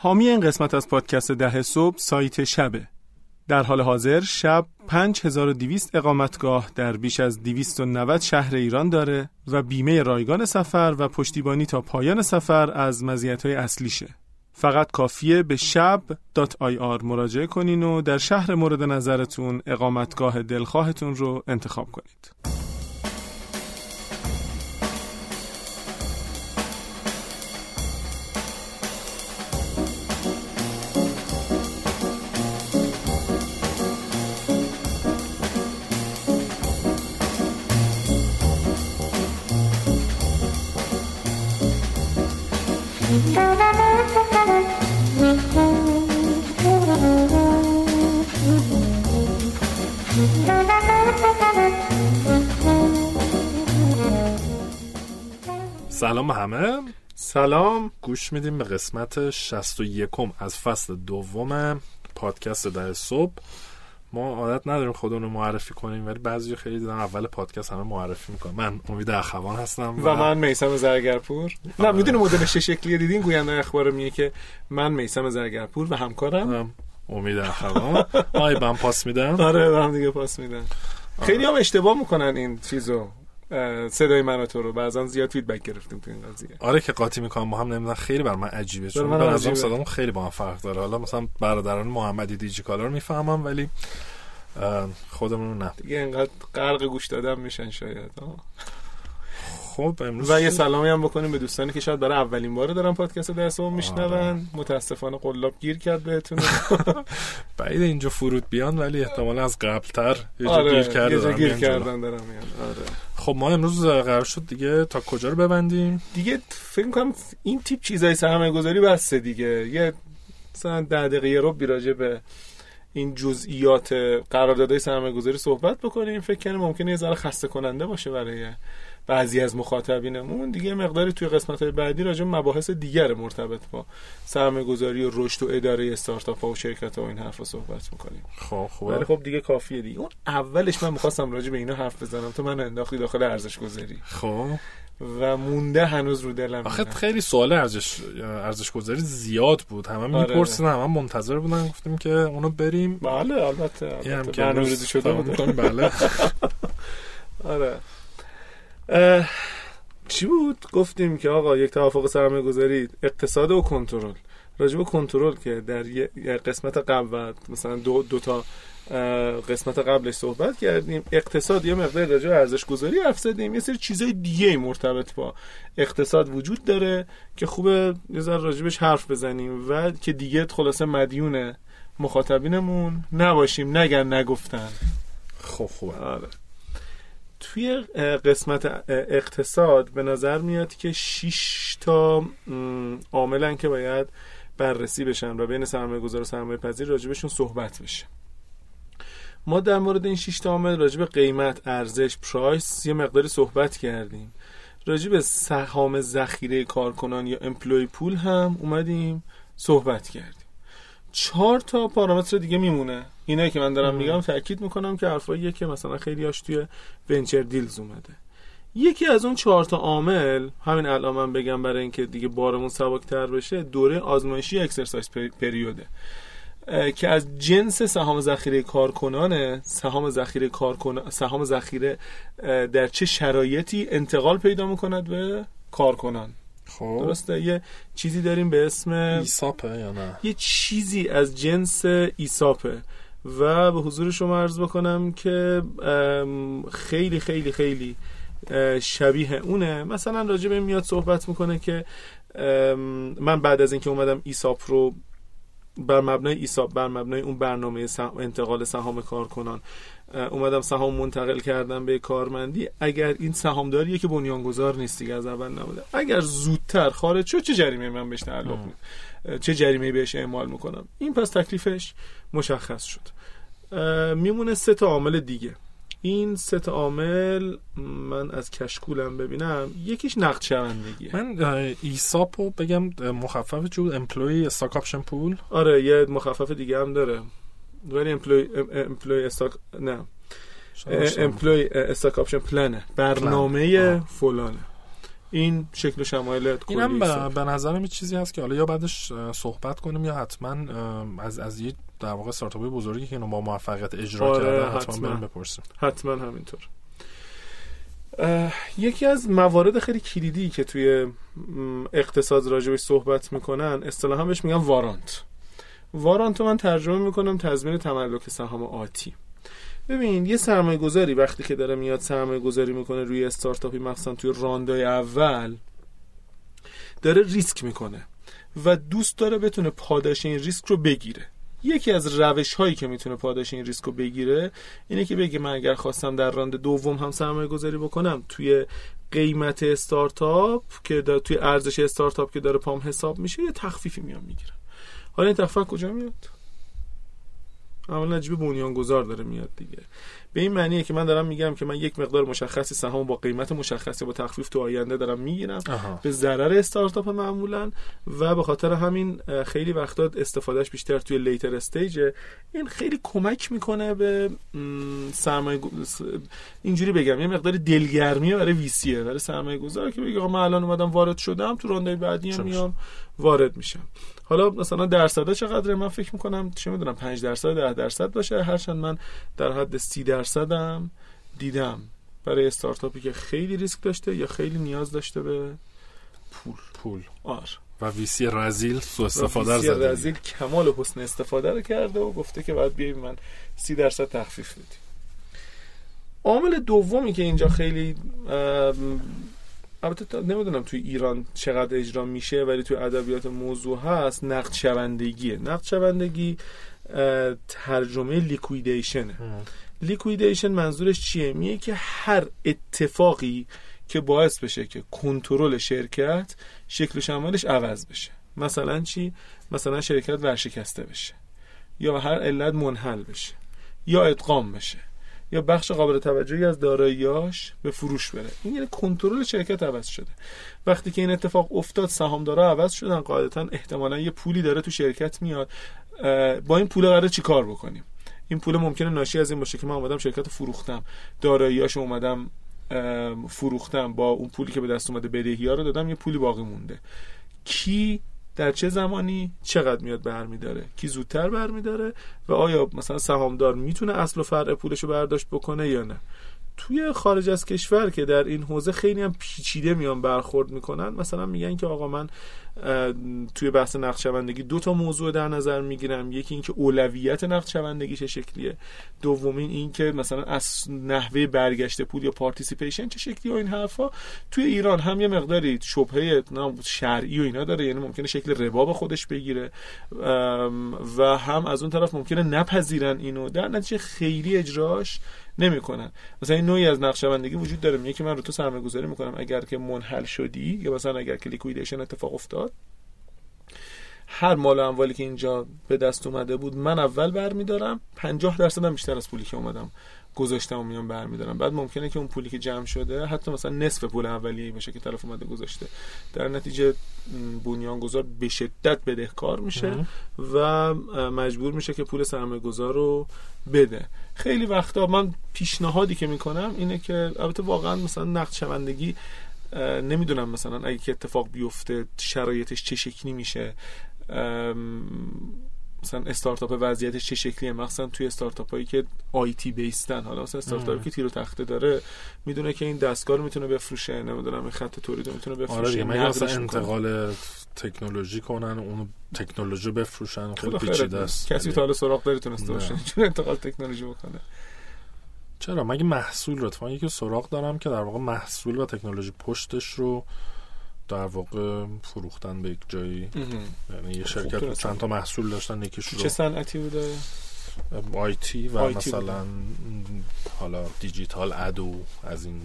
حامی این قسمت از پادکست ده صبح سایت شبه در حال حاضر شب 5200 اقامتگاه در بیش از 290 شهر ایران داره و بیمه رایگان سفر و پشتیبانی تا پایان سفر از مزیت‌های اصلیشه. فقط کافیه به شب.ir مراجعه کنین و در شهر مورد نظرتون اقامتگاه دلخواهتون رو انتخاب کنید. سلام همه. سلام. گوش میدیم به قسمت 61 از فصل دوم پادکست در صبح. ما عادت نداریم خودمون رو معرفی کنیم ولی بعضی خیلی دیدم اول پادکست همه معرفی می‌کنم من امید اخوان هستم و, من میسم زرگرپور. نه می‌دونی مدلش چه شکلیه؟ دیدین گوینده اخبار میگه که من میسم زرگرپور و همکارم. امید اخوان. آی من پاس میدم. آره هم دیگه پاس میدم خیلی هم اشتباه می‌کنن این چیزو. صدای من تو رو. بعضا زیاد فیدبک گرفتیم تو این قضیه. آره که قاطی می‌کنم با هم نمی‌دونم خیلی بر من عجیبه چون من از صدامون خیلی با هم فرق داره. حالا مثلا برادران محمدی دیجی کالا رو می‌فهمم ولی خودمون نه. دیگه اینقدر غرق گوش دادم میشن شاید خب امروز و یه سلامی هم بکنیم به دوستانی که شاید برای اولین بار دارن پادکست در صبح میشنون. آره. متاسفانه قلاب گیر کرد بهتون. بعید اینجا فرود بیان ولی احتمالا از قبلتر یه آره. گیر کرده گیر کردن دارم آره. خب ما امروز قرار شد دیگه تا کجا رو ببندیم؟ دیگه فکر کنم این تیپ چیزای سرمایه گذاری بسته دیگه. یه مثلا ده دقیقه رو بیراجه به این جزئیات قراردادهای سرمایه گذاری صحبت بکنیم. فکر کنم ممکنه یه ذره خسته کننده باشه برای بعضی از مخاطبینمون دیگه مقداری توی قسمت های بعدی راجع مباحث دیگر مرتبط با سرمایه گذاری و رشد و اداره استارتاپ ها و شرکت ها و این حرف رو صحبت می‌کنیم. خب خوبه. ولی خب دیگه کافیه دیگه. اون اولش من می‌خواستم راجع به اینا حرف بزنم. تو من انداختی داخل ارزش گذاری خب. و مونده هنوز رو دلم آخه خیلی سوال ارزش ارزش گذاری زیاد بود. همه آره. میپرسیدن همه منتظر بودن. گفتیم که اونو بریم. بله البته, البته. برنامه شده بود بله. آره. چی بود؟ گفتیم که آقا یک توافق سرمایه گذاری اقتصاد و کنترل. راجب کنترل که در یه قسمت قبل مثلا دو, دو تا قسمت قبلش صحبت کردیم اقتصاد یه مقدار راجع ارزش گذاری حرف زدیم. یه سری چیزای دیگه مرتبط با اقتصاد وجود داره که خوبه یه ذره راجبش حرف بزنیم. و که دیگه خلاصه مدیون مخاطبینمون نباشیم نگن نگفتن. خب خوبه آره. توی قسمت اقتصاد به نظر میاد که 6 تا عاملن که باید بررسی بشن و بین سرمایه گذار و سرمایه پذیر راجبشون صحبت بشه. ما در مورد این 6 تا عامل راجب قیمت ارزش پرایس یه مقداری صحبت کردیم. راجب سهام ذخیره کارکنان یا امپلوی پول هم اومدیم صحبت کردیم. چهار تا پارامتر دیگه میمونه. اینه که من دارم میگم تاکید می‌کنم که حرفاییه که مثلا خیلی هاش توی ونچر دیلز اومده. یکی از اون چهار تا عامل همین الان من بگم برای اینکه دیگه بارمون سبکتر بشه دوره آزمایشی اکسرسایز پریوده. که از جنس سهام ذخیره کارکنان سهام ذخیره کارکنان سهام ذخیره در چه شرایطی انتقال پیدا می‌کند به کارکنان. خب. درسته؟ یه چیزی داریم به اسم ایساپه یا نه؟ یه چیزی از جنس ایساپه و به حضور شما عرض بکنم که خیلی خیلی خیلی شبیه اونه. مثلا راجع به میاد صحبت می‌کنه که من بعد از اینکه اومدم ایساپ رو بر مبنای ایساب بر مبنای اون برنامه انتقال سهام کارکنان. اومدم سهام منتقل کردم به کارمندی. اگر این سهامداریه که بنیانگذار نیست دیگه از اول نبوده. اگر زودتر خارج شد چه جریمه من بهش تعلق چه جریمه بهش اعمال می‌کنم؟ این پس تکلیفش مشخص شد. میمونه سه تا عامل دیگه. این سه عامل من از کشکولم ببینم یکیش نقد شوندگیه. من ESOP و بگم مخفف employee stock option pool آره یه مخفف دیگه هم داره. ولی employee employee stock نه. employee stock option plan ه برنامه فلانه. این شکل و شمایل اینم به, نظرم یه چیزی هست که حالا یا بعدش صحبت کنیم یا حتما از از یه در واقع استارتاپ بزرگی که اینو با موفقیت اجرا آره، کردن حتما حتما. بریم بپرسیم. حتما همینطور. یکی از موارد خیلی کلیدی که توی اقتصاد راجبش صحبت می‌کنن اصطلاحا بهش میگن وارانت. وارانت رو من ترجمه می‌کنم تضمین تملک سهام آتی. ببین یه سرمایه گذاری وقتی که داره میاد سرمایه گذاری می‌کنه روی استارتاپی مخصوصا توی راندای اول داره ریسک می‌کنه و دوست داره بتونه پاداش این ریسک رو بگیره. یکی از روش هایی که می‌تونه پاداش این ریسک رو بگیره اینه که بگه من اگر خواستم در round دوم هم سرمایه گذاری بکنم توی قیمت استارتاپ که داره توی ارزش استارتاپ که داره پام حساب میشه یه تخفیفی میام می‌گیرم. حالا این تخفیف کجا میاد؟ عملا از جیب بنیانگذار داره میاد دیگه. به این معنیه که من دارم میگم که من یک مقدار مشخصی سهام با قیمت مشخصی با تخفیف تو آینده دارم می‌گیرم. آها. به ضرر استارتاپ معمولا و به خاطر همین خیلی وقتا استفادهش بیشتر توی لیتر استیجه این خیلی کمک می‌کنه به سرمایه اینجوری بگم یه مقدار دلگرمیه برای ویسیه برای سرمایه گذار که بگه من الان اومدم وارد شدم تو رانده بعدی هم میام وارد میشم. حالا مثلا درصده چقدره؟ من فکر می‌کنم چه می‌دونم 5 درصد 10 درصد باشه. هرچند من در حد 30 درصدم دیدم برای استارتاپی که خیلی ریسک داشته یا خیلی نیاز داشته به پول. پول. آر و ویسی رزیل سو استفاده رو ویسی رزیل کمال حسن استفاده رو کرده و گفته که باید بیای من سی درصد تخفیف بدی عامل دومی که اینجا خیلی البته نمی‌دونم توی ایران چقدر اجرا میشه ولی توی ادبیات موضوع هست نقد شوندگیه. نقد شوندگی ترجمه لیکویدیشنه. لیکویدیشن منظورش چیه؟ میگه که هر اتفاقی که باعث بشه که کنترل شرکت شکل و شمالش عوض بشه. مثلا چی؟ مثلا شرکت ورشکسته بشه. یا هر علت منحل بشه. یا ادغام بشه. یا بخش قابل توجهی از داراییاش به فروش بره. این یعنی کنترل شرکت عوض شده. وقتی که این اتفاق افتاد سهامدارا عوض شدن. قاعدتا احتمالا یه پولی داره تو شرکت میاد. با این پول قراره چی کار بکنیم؟ این پول ممکنه ناشی از این باشه که من اومدم شرکت رو فروختم. داراییاشو اومدم فروختم با اون پولی که به دست اومده بدهی ها رو دادم یه پولی باقی مونده. کی در چه زمانی چقدر میاد برمیداره؟ کی زودتر برمیداره؟ و آیا مثلا سهامدار می‌تونه اصل و فرع پولش رو برداشت بکنه یا نه؟ توی خارج از کشور که در این حوزه خیلی هم پیچیده میان برخورد می‌کنن مثلا میگن که آقا من توی بحث نقدشوندگی دو تا موضوع در نظر می‌گیرم. یکی اینکه اولویت نقدشوندگی چه شکلیه. دومین اینکه مثلا از نحوه برگشت پول یا participation چه شکلی و این حرفا. توی ایران هم یه مقداری شبهه شرعی و اینا داره یعنی ممکنه شکل ربا به خودش بگیره. و هم از اون طرف ممکنه نپذیرن اینو. در نتیجه خیلی اجراش نمی‌کنن. مثلا این نوعی از نقدشوندگی وجود داره. میگه که من رو تو سرمایه گذاری می‌کنم اگر که منحل شدی یا مثلا اگر که liquidation اتفاق افتاد. هر مال و اموالی که اینجا به دست اومده بود من اول برمیدارم 50 درصد هم بیشتر از پولی که اومدم گذاشتم و میام برمیدارم. بعد ممکنه که اون پولی که جمع شده حتی مثلا نصف پول اولیه باشه که طرف اومده گذاشته. در نتیجه بنیانگذار به شدت بدهکار میشه. و مجبور میشه که پول سرمایه گذار رو بده. خیلی وقتا من پیشنهادی که می‌کنم اینه که البته واقعا مثلا نقد شوندگی نمی‌دونم مثلا اگه که اتفاق بیفته شرایطش چه شکلی میشه. مثلا استارتاپ وضعیتش چه شکلیه. مخصوصا توی استارتاپ هایی که آیتی بیستن. حالا مثلا استارتاپی. که تیر و تخته داره می‌دونه که این دستگاه رو می‌تونه بفروشه. نمی‌دونم این خط تولید رو می‌تونه بفروشه. آره دیگه مثلا. انتقال تکنولوژی کنن اونو تکنولوژی بفروشن؟ خیلی پیچیده. است. کسی تا حالا سراغ داری تونسته. باشه. چون انتقال تکنولوژی بکنه. چرا؟ مگه محصول رو اتفاقا یکی سراغ دارم که در واقع محصول و تکنولوژی پشتش رو در واقع فروختن به یک جایی؟ یعنی یه شرکت خوب بود چند تا محصول داشتن یکیش چه رو صنعتی بوده؟ آیتی و آیتی مثلا حالا دیجیتال ادو از این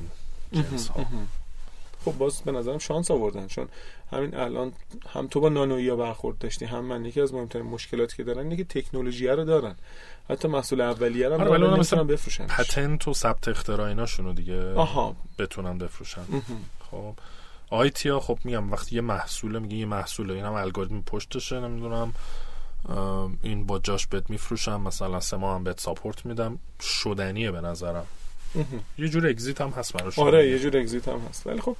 جنس ها خب باز به نظرم شانس آوردن. چون همین الان هم تو با نانویا برخورد داشتی هم من یکی از مهمترین مشکلاتی که دارن اینه که تکنولوژی رو دارن. حتی محصول اولیه هم آره، مثلا بفروشن. پتنت و ثبت اختراع ایناشونو دیگه آها. بتونن بفروشن. خب. ها خب میگم وقتی یه محصوله میگه یه محصوله. این هم الگوریتم پشتشه نمی‌دونم. این با جاش بهت میفروشم مثلا سه ماه هم بهت ساپورت میدم. شدنیه به نظرم. یه جور اگزیت هم هست براش. آره یه جور اگزیت هم هست. ولی خب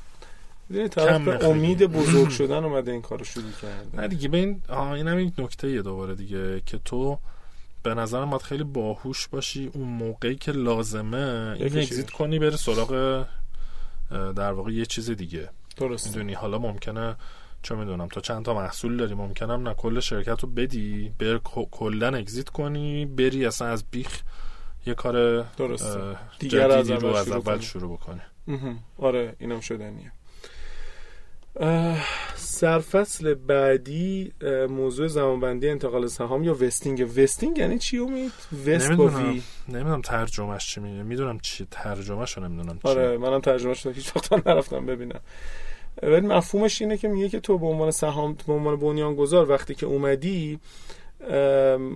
می‌دونی طرف. امید بزرگ شدن اومده این کارو شروع کرده. نه دیگه به این آه این هم یک نکته یه دوباره دیگه که تو به نظرم باید خیلی باهوش باشی اون موقعی که لازمه این اگزیت؟ کنی بره سراغ در واقع یه چیز دیگه درست می‌دونی حالا ممکنه چه می‌دونم تو چند تا محصول داری ممکنم نه کل شرکت رو بدی بر کلا اگزیت کنی بری اصلا از بیخ یه کار درسته. اه، دیگر از اول از شروع. شروع بکنی. آره اینم شدنیه سرفصل بعدی موضوع زمانبندی انتقال سهام یا وستینگ؟ وستینگ یعنی چی امید؟ وست با نمی‌دونم. وی؟ نمی‌دونم ترجمهش چی میگه. می‌دونم چی ترجمهش رو نمی‌دونم چی. آره منم ترجمه شده هیچ وقت نرفتم ببینم. ولی مفهومش اینه که میگه که تو به عنوان سهام به عنوان بنیانگذار وقتی که اومدی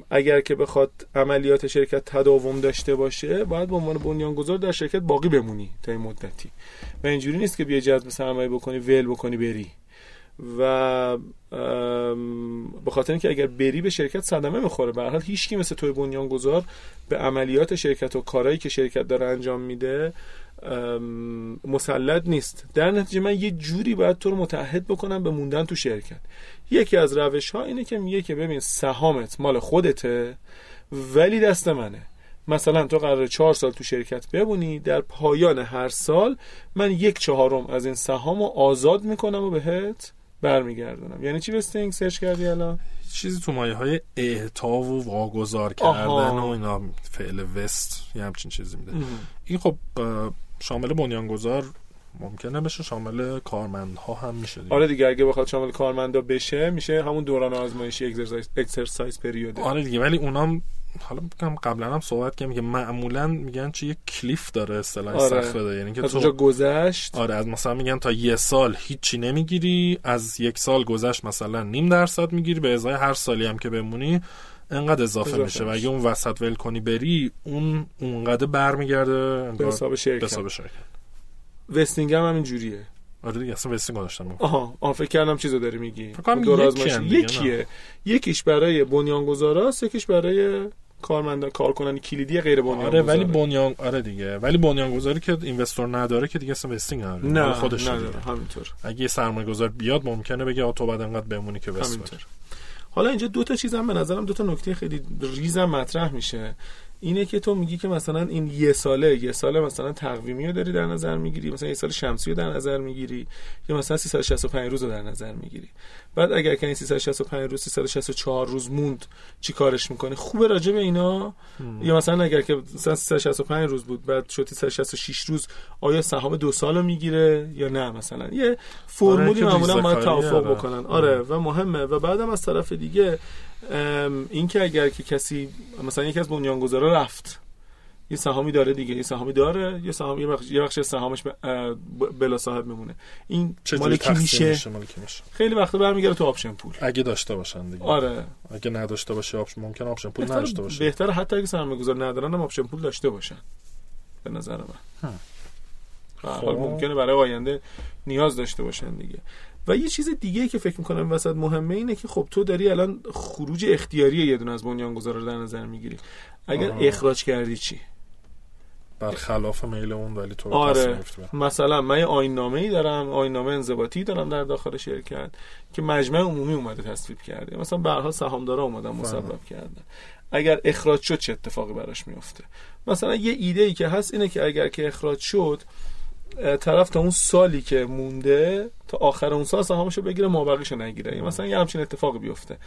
اگر که بخواد عملیات شرکت تداوم داشته باشه باید به عنوان بنیانگذار در شرکت باقی بمونی تا این مدتی. و اینجوری نیست که بیای جذب سرمایه بکنی ول بکنی بری. و به خاطر اینکه اگر بری به شرکت صدمه می‌خوره. به حال هیچکی مثل توی بنیانگذار به عملیات شرکت و کارهایی که شرکت داره انجام میده مسلط نیست. در نتیجه من یه جوری باید تو رو متعهد بکنم به موندن تو شرکت. یکی از روش ها اینه که میگه که ببین سهامت مال خودته ولی دست منه. مثلا تو قرار چهار سال تو شرکت بمونی در پایان هر سال من یک چهارم از این سهام رو آزاد می‌کنم و بهت برمیگردونم. یعنی چی vesting search کردی الان؟ چیزی تو مایه های اعطا و واگذار آها. کردن و اینا فعل vest یه همچین چیزی میده. این خب شامل بنیانگذار ممکنه بشه شامل کارمندها هم میشه دیگه. آره دیگه اگه بخواد شامل کارمندا بشه میشه همون دوران آزمایشی اکسرسایز اکسرسایز پریوده آره دیگه ولی اونام حالا بگم قبلا هم صحبت کردیم که معمولا میگن چه یه cliff داره اصطلاح آره. سخت بده یعنی که از تو گذشت. آره از مثلا میگن تا یه سال هیچی نمی‌گیری از یک سال گذشت مثلا نیم درصد می‌گیری به ازای هر سالی هم که بمونی انقدر اضافه, اضافه میشه. و. اگه اون وسط ول کنی بری اون اونقدر برمیگرده به حساب به شرکت. حساب شرکت وستینگ هم همین جوریه آره دیگه اصلا وستینگ گذاشتم آها آها فکر کردم چیزو داری میگی. فکر کنم دور یکی آزمایشی. هم دیگه، یکیه. یکیش برای بنیانگذاراست یکیش برای کارمندان کارکنان کلیدی غیر بنیانگذار آره ولی بنیان آره دیگه. ولی بنیانگذاری که اینوستور نداره که دیگه اصلا وستینگ نداره نه خودش نداره. همینطور. اگه یه سرمایه گذار بیاد ممکنه بگه تو بعد انقدر بمونی که همینطور. بری. حالا اینجا دو تا چیز هم به نظرم دو تا نکته خیلی ریزم مطرح میشه. اینه که تو میگی که مثلا این یه ساله یه ساله مثلا تقویمی رو داری در نظر می‌گیری مثلا یه سال شمسی رو در نظر می‌گیری یا مثلا 365 روز رو در نظر می‌گیری. بعد اگر که این 365 روز 364 روز موند چی کارش می‌کنی خوبه راجع به اینا؟ یا مثلا اگر که مثلا 365 روز بود بعد شد 366 روز آیا سهام دو سال رو می‌گیره یا نه مثلا؟ یه فرمولی که معمولا باید توافق داره. بکنن. آره و مهمه. و بعدم از طرف دیگه این که اگر که کسی مثلا یکی از بنیانگذارا رفت یه سهامی داره دیگه یه سهامی داره یه سهام یه بخش یه بخش سهامش بلا صاحب میمونه. این چجوری مال کی تقسیم میشه؟ میشه؟ خیلی وقتا برمیگرده تو option pool. اگه داشته باشن دیگه. آره. اگه نداشته باشه option ممکن option pool نداشته باشه. بهتر حتی اگه سرمایه گذار ندارن هم option pool داشته باشن. به نظر من. به هر خب. حال ممکنه برای آینده نیاز داشته باشن دیگه. و یه چیز دیگه که فکر می‌کنم وسط مهمه اینه که خب تو داری الان خروج اختیاری یه دونه از بنیانگذارا رو در نظر می‌گیری. اگر آها. اخراج کردی چی؟ برخلاف میل اون ولی تو آره. مثلا من یه آیین نامه ای دارم آیین نامه انضباطی دارم در داخل شرکت که مجمع عمومی اومده تصویب کرده. مثلا به حال سهامدارا اومدن مسبب کردن. اگر اخراج شد چه اتفاقی براش میفته مثلا یه ایده ای که هست اینه که اگر که اخراج شد طرف تا اون سالی که مونده تا آخر اون سال سهامشو بگیره مابقیشو نگیره. مثلا یه همچین اتفاقی بیفته.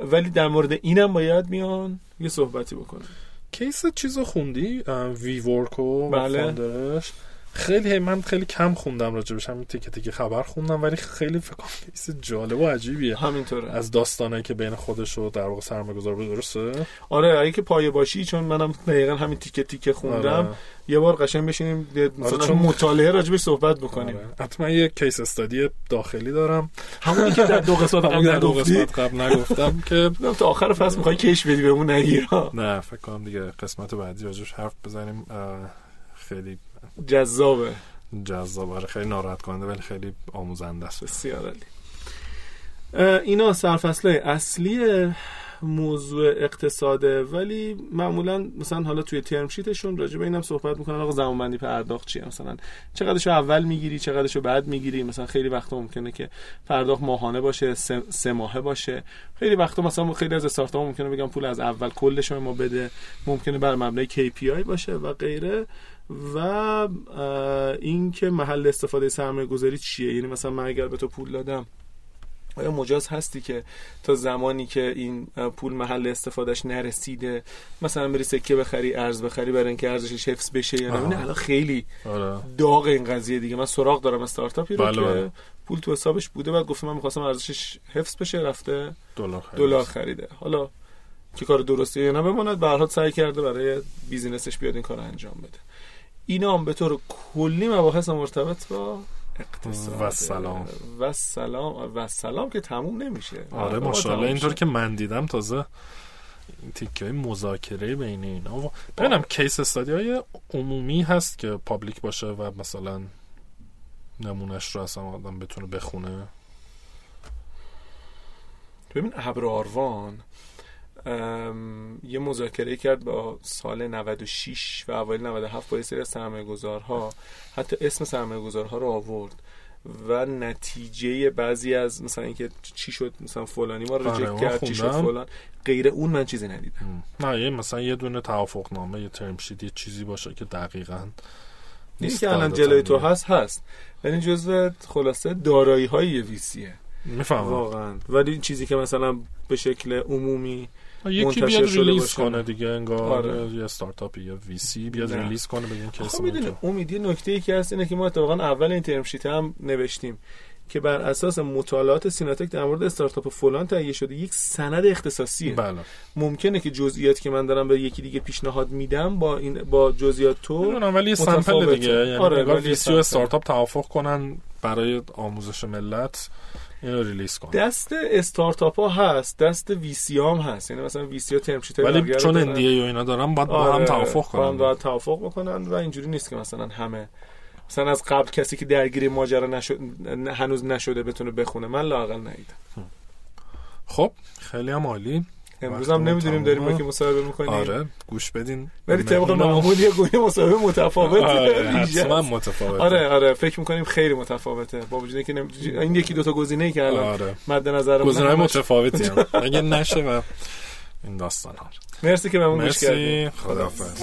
ولی در مورد اینم باید میان یه صحبتی بکنه case چیزو خوندی؟ WeWork و بله. founder ش. خیلی من خیلی کم خوندم راجبش همین تیکه تیکه خبر خوندم ولی خیلی فکر کنم case جالب و عجیبیه. همینطوره. از داستانایی که بین خودش و در واقع سرمایه‌گذار بود درسته؟ آره اگه که پایه باشی چون منم دقیقا همین تیکه تیکه خوندم. آره. یه بار قشنگ بشینیم یه مثلا چون- مطالعه راجبش صحبت بکنیم. آره. حتما یه کیس استادی داخلی دارم. همونی که در دو قسمت قبل در دو قسمت قبل نگفتم که تا آخر فصل می‌خوای کش بدی بهمون نگیرا نه فکر کنم دیگه قسمت بعدی راجبش حرف بزنیم. خیلی جذابه. جذاب آره خیلی ناراحت کننده ولی خیلی آموزنده است. بسیار عالی. اه، اینا سرفصله اصلی موضوع اقتصاده ولی معمولا مثلا حالا توی ترم شیتشون راجع به اینم صحبت می‌کنن آقا زمانبندی پرداخت چیه؟ مثلا چقدرشو اول می‌گیری چقدرشو بعد می‌گیری؟ مثلا خیلی وقتا ممکنه که پرداخت ماهانه باشه سه, سه ماهه باشه. خیلی وقتا مثلا خیلی از استارتاپ ممکنه بگم پول از اول کلش ما بده. ممکنه بر مبنای KPI باشه و غیره. و اینکه محل استفاده سرمایه گذاری چیه؟ یعنی مثلا من اگر به تو پول دادم آیا مجاز هستی که تا زمانی که این پول محل استفادهش نرسیده مثلا بری سکه بخری ارز بخری برای اینکه ارزشش حفظ بشه یا نه؟ الان خیلی آره. داغ این قضیه دیگه. من سراغ دارم استارتاپی رو بله که بله. پول تو حسابش بوده بعد گفته من می‌خواستم ارزشش حفظ بشه رفته دلار خریده. حالا که کار درستی یا نه؟ بماند. به سعی کرده برای بیزینسش بیاد این کار انجام بده. اینا هم به طور کلی مباحث مرتبط با اقتصاد. و سلام. و سلام. و سلام که تموم نمیشه. آره ماشاءالله. اینطور که من دیدم تازه تیکه های مذاکره بین اینا ببینم case study های عمومی هست که public باشه و مثلا نمونش رو اصلا آدم بتونه بخونه؟ ببین ابر آروان. یه مذاکره کرد با سال 96 و اوایل 97 با یه سری سرمایه گذارها حتی اسم سرمایه گذارها رو آورد و نتیجه بعضی از مثلا اینکه چی شد مثلا فلانی ما رو reject کرد چی شد فلان. غیر اون من چیزی ندیدم. نه یه مثلا یه دونه توافق نامه یه ترم یه چیزی باشه که دقیقا نیست که الان جلوی تو هست هست. یعنی جزء خلاصه دارایی های VC ه می‌فهمم. واقعا. ولی چیزی که مثلا به شکل عمومی یکی بیاد release کنه دیگه انگار آره. یه استارتاپ یا VC بیاد نه. release کنه بگین که خب می‌دونی امید نکته ای که هست اینه که ما اتفاقا اول این term sheet هم نوشتیم که بر اساس مطالعات سیناتک در مورد استارتاپ فلان تهیه شده یک سند اختصاصیه بله. ممکنه که جزئیاتی که من دارم به یکی دیگه پیشنهاد میدم با این با جزئیات تو ولی sample دیگه یعنی آره ولی استارتاپ توافق کنن برای آموزش ملت اینو release کن. دست استارتاپ ها هست دست VC هم هست. یعنی مثلا VC ها ترم ولی چون N دی و اینا دارن باید با هم آره، توافق کنن. باید توافق بکنن و اینجوری نیست که مثلا همه مثلا از قبل کسی که درگیری ماجرا نشد هنوز نشده بتونه بخونه. من لاقل ندیدم. خب خیلی هم عالی. امروز هم نمی‌دونیم داریم با که مصاحبه می‌کنیم. آره گوش بدین. ولی طبق معمول یه گونه مصاحبه متفاوت آره حتما متفاوته. آره آره فکر می‌کنیم خیلی متفاوته. با وجودی که نم... این یکی دو تا گزینه که الان آره. مد نظر گزینه‌های متفاوتی هم. اگه نشه و این داستان ها مرسی که کردید مرسی. خداحافظ.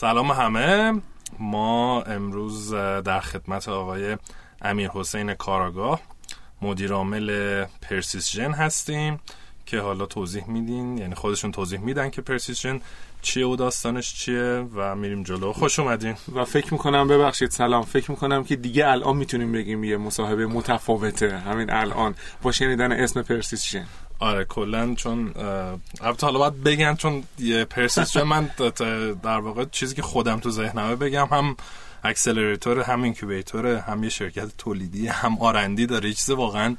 سلام همه. ما امروز در خدمت آقای امیر حسین کاراگاه مدیر عامل پرسیسژن هستیم که حالا توضیح میدین. یعنی خودشون توضیح میدن که پرسیسژن چیه و داستانش چیه و میریم جلو. خوش اومدین. و فکر می‌کنم ببخشید سلام فکر می‌کنم که دیگه الان می‌تونیم بگیم یه مصاحبه متفاوته. همین الان با شنیدن اسم پرسیسژن. آره کلا چون البته حالا باید بگن چون یه پرسیسژن من در واقع چیزی که خودم تو ذهنمه بگم هم اکسلراتور هم اینکوبیتور هم یه شرکت تولیدی هم آرندی داره. چیز واقعا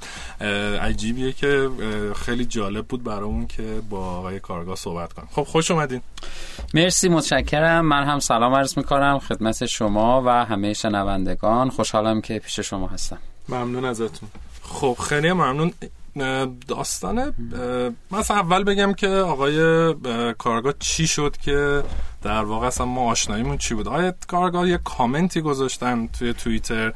عجیبیه که خیلی جالب بود برامون که با آقای کارگاه صحبت کنیم. خب خوش اومدین. مرسی متشکرم. من هم سلام عرض می‌کنم خدمت شما و همه شنوندگان. خوشحالم که پیش شما هستم. ممنون ازتون. خب خیلی ممنون. داستانه. مثلا اول بگم که آقای کارآگاه چی شد که در واقع اصلا ما آشناییمون چی بود؟ آقای کارآگاه یه کامنتی گذاشتن توی توییتر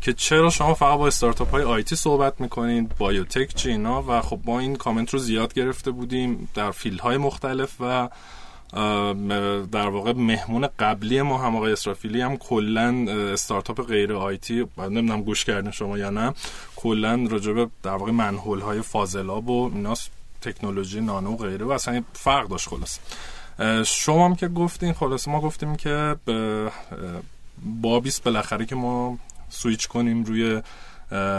که چرا شما فقط با استارتاپ های IT صحبت می‌کنید biotech چی اینا؟ و خب ما این کامنت رو زیاد گرفته بودیم در field های مختلف و در واقع مهمون قبلی ما هم آقای اسرافیلی هم کلا استارتاپ غیر آیتی نمی‌دونم گوش کردین شما یا نه کلا راجع در واقع منحول های فاضلاب و اینا تکنولوژی نانو و غیره و اصلا فرق داشت خلاص شما هم که گفتین خلاص ما گفتیم که بابیست بالاخره که ما سویچ کنیم روی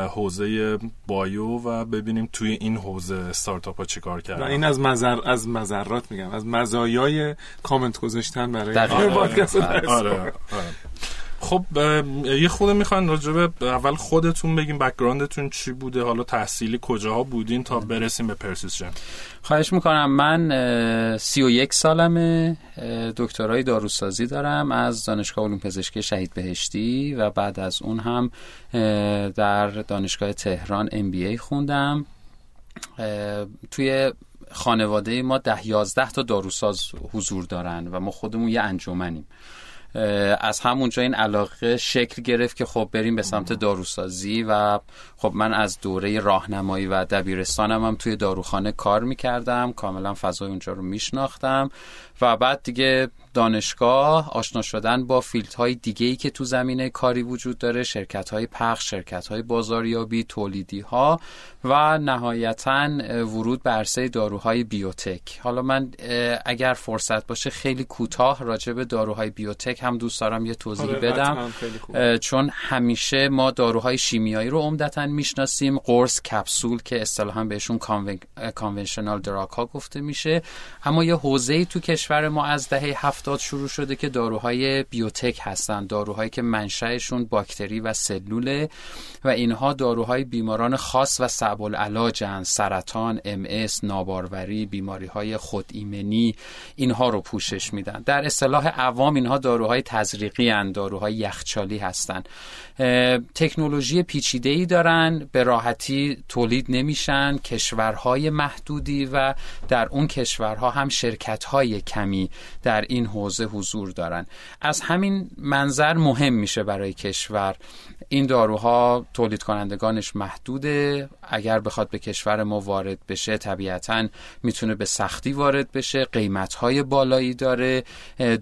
حوزه بایو و ببینیم توی این حوزه استارتاپ ها چیکار کردن. این از مزر از مزرات میگم از مزایای کامنت گذاشتن برای آره آره, آره, آره. خب یه خود می‌خواین راجب اول خودتون بگیم background تون چی بوده؟ حالا تحصیلی کجاها بودین تا برسیم به پرسیس ژن خواهش می‌کنم. من سی و یک سالمه. دکترای داروسازی دارم از دانشگاه علوم پزشکی شهید بهشتی و بعد از اون هم در دانشگاه تهران MBA خوندم. توی خانواده ما ده یازده تا داروساز حضور دارن و ما خودمون یه انجمنیم. از همونجا این علاقه شکل گرفت که خب بریم به سمت داروسازی و خب من از دوره راهنمایی و دبیرستانم هم توی داروخانه کار می‌کردم. کاملا فضای اونجا رو میشناختم. و بعد دیگه دانشگاه آشنا شدن با فیلد های دیگه ای که تو زمینه کاری وجود داره شرکت های پخش شرکت های بازاریابی تولیدی ها و نهایتا ورود به عرصه داروهای بیوتک. حالا من اگر فرصت باشه خیلی کوتاه راجع به داروهای بیوتک هم دوست دارم یه توضیح آره، بدم. چون همیشه ما داروهای شیمیایی رو عمدتا می‌شناسیم. قرص کپسول که اصطلاحا بهشون کانونشنال دراگ ها گفته میشه. اما یه حوزه تو کشور ما از دهه هفتاد شروع شده که داروهای بیوتک هستن داروهایی که منشأشون باکتری و سلوله و اینها داروهای بیماران خاص و صعب العلاجن سرطان ام ناباروری بیماری های خود ایمنی اینها رو پوشش میدن. در اصطلاح عوام اینها داروهای تزریقی هن داروهای یخچالی هستن. تکنولوژی پیچیده ای دارن به راحتی تولید نمیشن کشورهای محدودی و در اون کشورها هم شرکتهای کمی در این حوزه حضور دارن. از همین منظر مهم میشه برای کشور. این داروها تولید کنندگانش محدوده. اگر بخواد به کشور ما وارد بشه طبیعتا می‌تونه به سختی وارد بشه. قیمت های بالایی داره.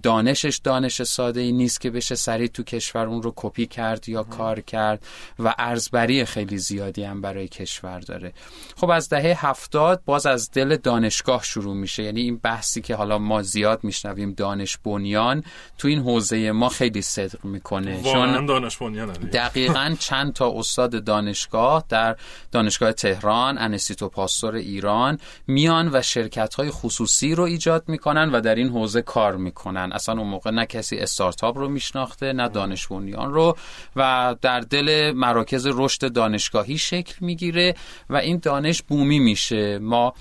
دانشش دانش ساده ای نیست که بشه سریع تو کشور اون رو کپی کرد یا کار کرد و ارزبری خیلی زیادی هم برای کشور داره. خب از دهه هفتاد باز از دل دانشگاه شروع میشه. یعنی این بحثی که حالا ما زیاد میشنویم. دانش بنیان تو این حوزه ما خیلی صدق می‌کنه. چون دانش بنیان دقیقا چند تا استاد دانشگاه در دانشگاه تهران انستیتو پاستور ایران میان و شرکت های خصوصی رو ایجاد می‌کنن و در این حوزه کار می‌کنن. اصلا اون موقع نه کسی استارتاپ رو میشناخته نه دانش بنیان رو و در دل مراکز رشد دانشگاهی شکل می‌گیره و این دانش بومی میشه. ما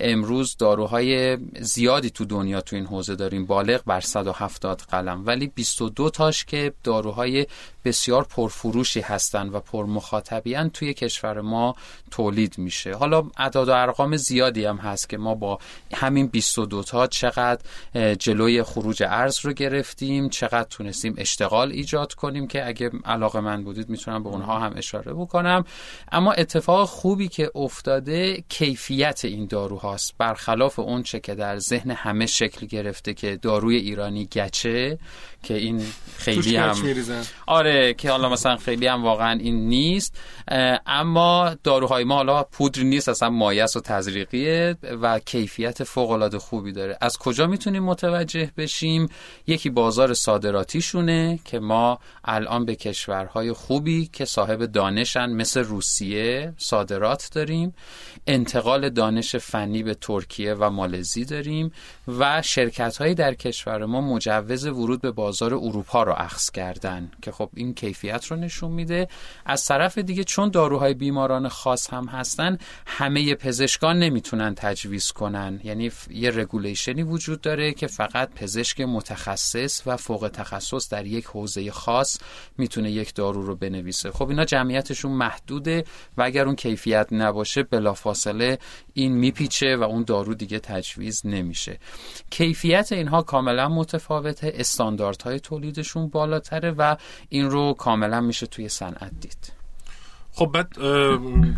امروز داروهای زیادی تو دنیا تو این حوزه داریم. بالغ بر 170 قلم. ولی 22 تاش که داروهای بسیار پرفروشی هستند و پرمخاطبیان توی کشور ما تولید میشه. حالا اعداد و ارقام زیادی هم هست که ما با همین 22 تا چقدر جلوی خروج ارز رو گرفتیم چقدر تونستیم اشتغال ایجاد کنیم که اگه علاقه من بودید می‌تونم به اونها هم اشاره بکنم. اما اتفاق خوبی که افتاده کیفیت این داروهاست برخلاف اون چه که در ذهن همه شکل گرفته که داروی ایرانی گچه که این خیلی هم آره که حالا مثلا خیلی هم واقعا این نیست. اما داروهای ما حالا پودر نیست اصلا مایس و تزریقیه و کیفیت فوق العاده خوبی داره. از کجا می‌تونیم متوجه بشیم؟ یکی بازار صادراتیشونه که ما الان به کشورهای خوبی که صاحب دانشن مثل روسیه صادرات داریم. انتقال دانش فنی به ترکیه و مالزی داریم و شرکت هایی در کشور ما مجوز ورود به بازار اروپا رو اخذ کردن که خب این کیفیت رو نشون میده. از طرف دیگه چون داروهای بیماران خاص هم هستن همه پزشکان نمی‌تونن تجویز کنن. یعنی یه رگولیشنی وجود داره که فقط پزشک متخصص و فوق تخصص در یک حوزه خاص می‌تونه یک دارو رو بنویسه. خب اینا جمعیتشون محدوده و اگر اون کیفیت نباشه بلافاصله این میپیچه و اون دارو دیگه تجویز نمیشه. کیفیت اینها کاملا متفاوته. استانداردهای تولیدشون بالاتره و این رو کاملا میشه توی صنعت دید. خب بعد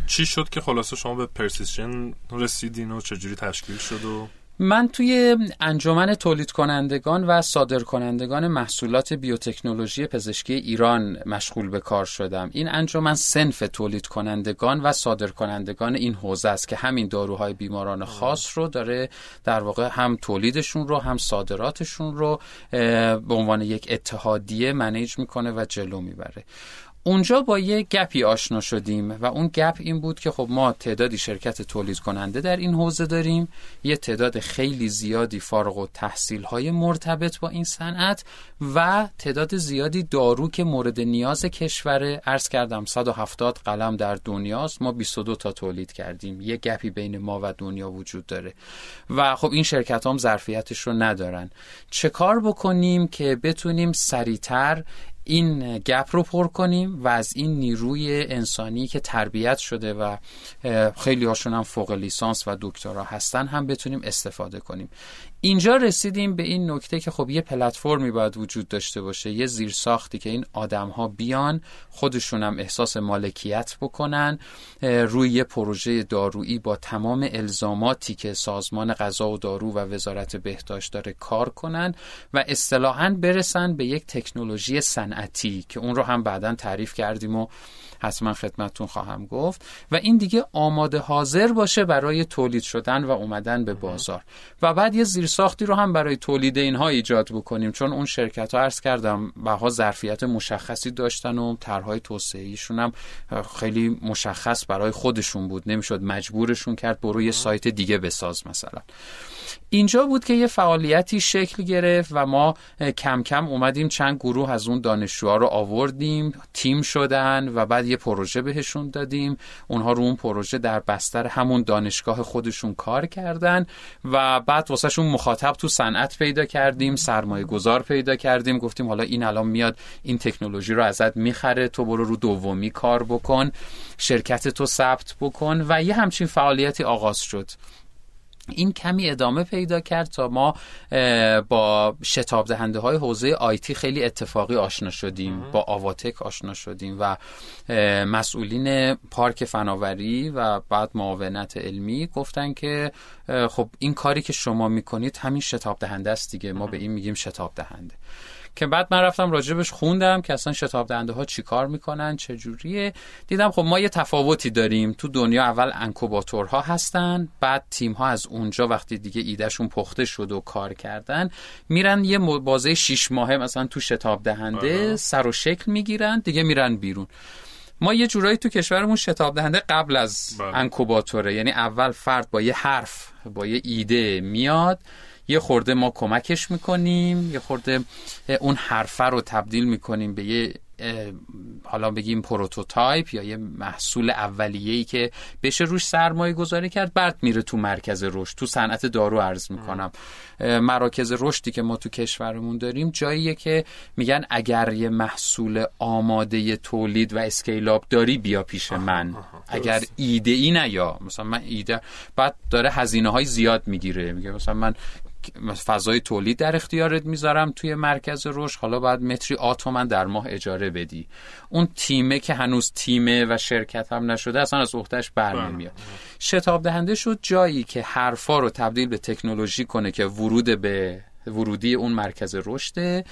چی شد که خلاصه شما به پرسیشن رسیدین و چجوری تشکیل شد و من توی انجمن تولید کنندگان و صادر کنندگان محصولات بیوتکنولوژی پزشکی ایران مشغول به کار شدم. این انجمن سنف تولید کنندگان و صادر کنندگان این حوزه است که همین داروهای بیماران خاص رو داره در واقع هم تولیدشون رو هم صادراتشون رو به عنوان یک اتحادیه منیج می‌کنه و جلو می‌بره. اونجا با یه گپی آشنا شدیم و اون گپ این بود که خب ما تعدادی شرکت تولید کننده در این حوزه داریم. یه تعداد خیلی زیادی فارغ و تحصیل های مرتبط با این صنعت و تعداد زیادی دارو که مورد نیاز کشور ارز کردم 170 قلم در دنیاست. ما 22 تا تولید کردیم. یه گپی بین ما و دنیا وجود داره. و خب این شرکت هم ظرفیتش رو ندارن. چه کار بکنیم که بتونیم سریعتر این گپ رو پر کنیم و از این نیروی انسانی که تربیت شده و خیلی هاشون هم فوق لیسانس و دکترا هستن هم بتونیم استفاده کنیم. اینجا رسیدیم به این نکته که خب یه پلتفرمی باید وجود داشته باشه یه زیر ساختی که این آدم ها بیان خودشون هم احساس مالکیت بکنن روی یه پروژه دارویی با تمام الزاماتی که سازمان غذا و دارو و وزارت بهداشت داره کار کنن و اصطلاحا برسن به یک تکنولوژی صنعتی که اون رو هم بعدا تعریف کردیم و حتما خدمتتون خواهم گفت. و این دیگه آماده حاضر باشه برای تولید شدن و اومدن به بازار. و بعد یه زیرساختی رو هم برای تولید اینها ایجاد بکنیم چون اون شرکت ها عرض کردم بها ظرفیت مشخصی داشتن و طرحهای توسعه هم خیلی مشخص برای خودشون بود. نمی‌شد مجبورشون کرد برو یه سایت دیگه بساز مثلا. اینجا بود که یه فعالیتی شکل گرفت و ما کم کم اومدیم چند گروه از اون دانشجوها رو آوردیم تیم شدن و بعد یه پروژه بهشون دادیم. اونها رو اون پروژه در بستر همون دانشگاه خودشون کار کردن و بعد واسهشون مخاطب تو صنعت پیدا کردیم سرمایه گذار پیدا کردیم. گفتیم حالا این الان میاد این تکنولوژی رو ازت می‌خره تو برو رو دومی کار بکن شرکت تو ثبت بکن و یه همچین فعالیتی آغاز شد. این کمی ادامه پیدا کرد تا ما با شتاب دهنده های حوزه آیتی خیلی اتفاقی آشنا شدیم با آواتک آشنا شدیم و مسئولین پارک فناوری و بعد معاونت علمی گفتن که خب این کاری که شما می‌کنید همین شتاب دهنده است دیگه ما به این میگیم شتاب دهنده که بعد من رفتم راجبش خوندم که اصلا شتاب دهنده ها چیکار می‌کنن چجوریه دیدم خب ما یه تفاوتی داریم. تو دنیا اول انکوباتورها هستن بعد تیم ها از اونجا وقتی دیگه ایدهشون پخته شد و کار کردن میرن یه بازه شیش ماهه مثلا تو شتاب دهنده آره. سر و شکل می‌گیرن دیگه میرن بیرون. ما یه جورایی تو کشورمون شتاب دهنده قبل از بله. انکوباتوره. یعنی اول فرد با یه حرف با یه ایده میاد. یه خورده ما کمکش می‌کنیم یه خورده اون حرفه رو تبدیل می‌کنیم به یه حالا بگیم prototype یا یه محصول ای که بشه روش سرمایه گذاری کرد بعد میره تو مرکز رشد تو صنعت دارو عرض می‌کنم. مراکز رشدی که ما تو کشورمون داریم جاییه که میگن اگر یه محصول آماده تولید و scale up داری بیا پیش من. اگر ایده ای نه یا مثلا من ایده بعد داره هزینه های زیاد می‌گیره. میگه مثلا من فضای تولید در اختیارت می‌ذارم توی مرکز رشد. حالا باید متری آتومن در ماه اجاره بدی. اون تیمه که هنوز تیمه و شرکت هم نشده اصلا از عهده‌اش بر نمیاد بله. شتاب دهنده شد جایی که حرفا رو تبدیل به تکنولوژی کنه که ورود به ورودی اون مرکز رشد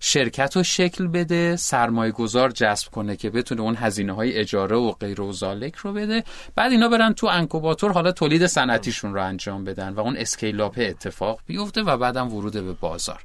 شرکت رو شکل بده سرمایه گذار جذب کنه که بتونه اون هزینه های اجاره و غیر و ذلک رو بده. بعد اینا برن تو incubator حالا تولید صنعتیشون رو انجام بدن و اون scale up اتفاق بیفته و بعدم ورود به بازار.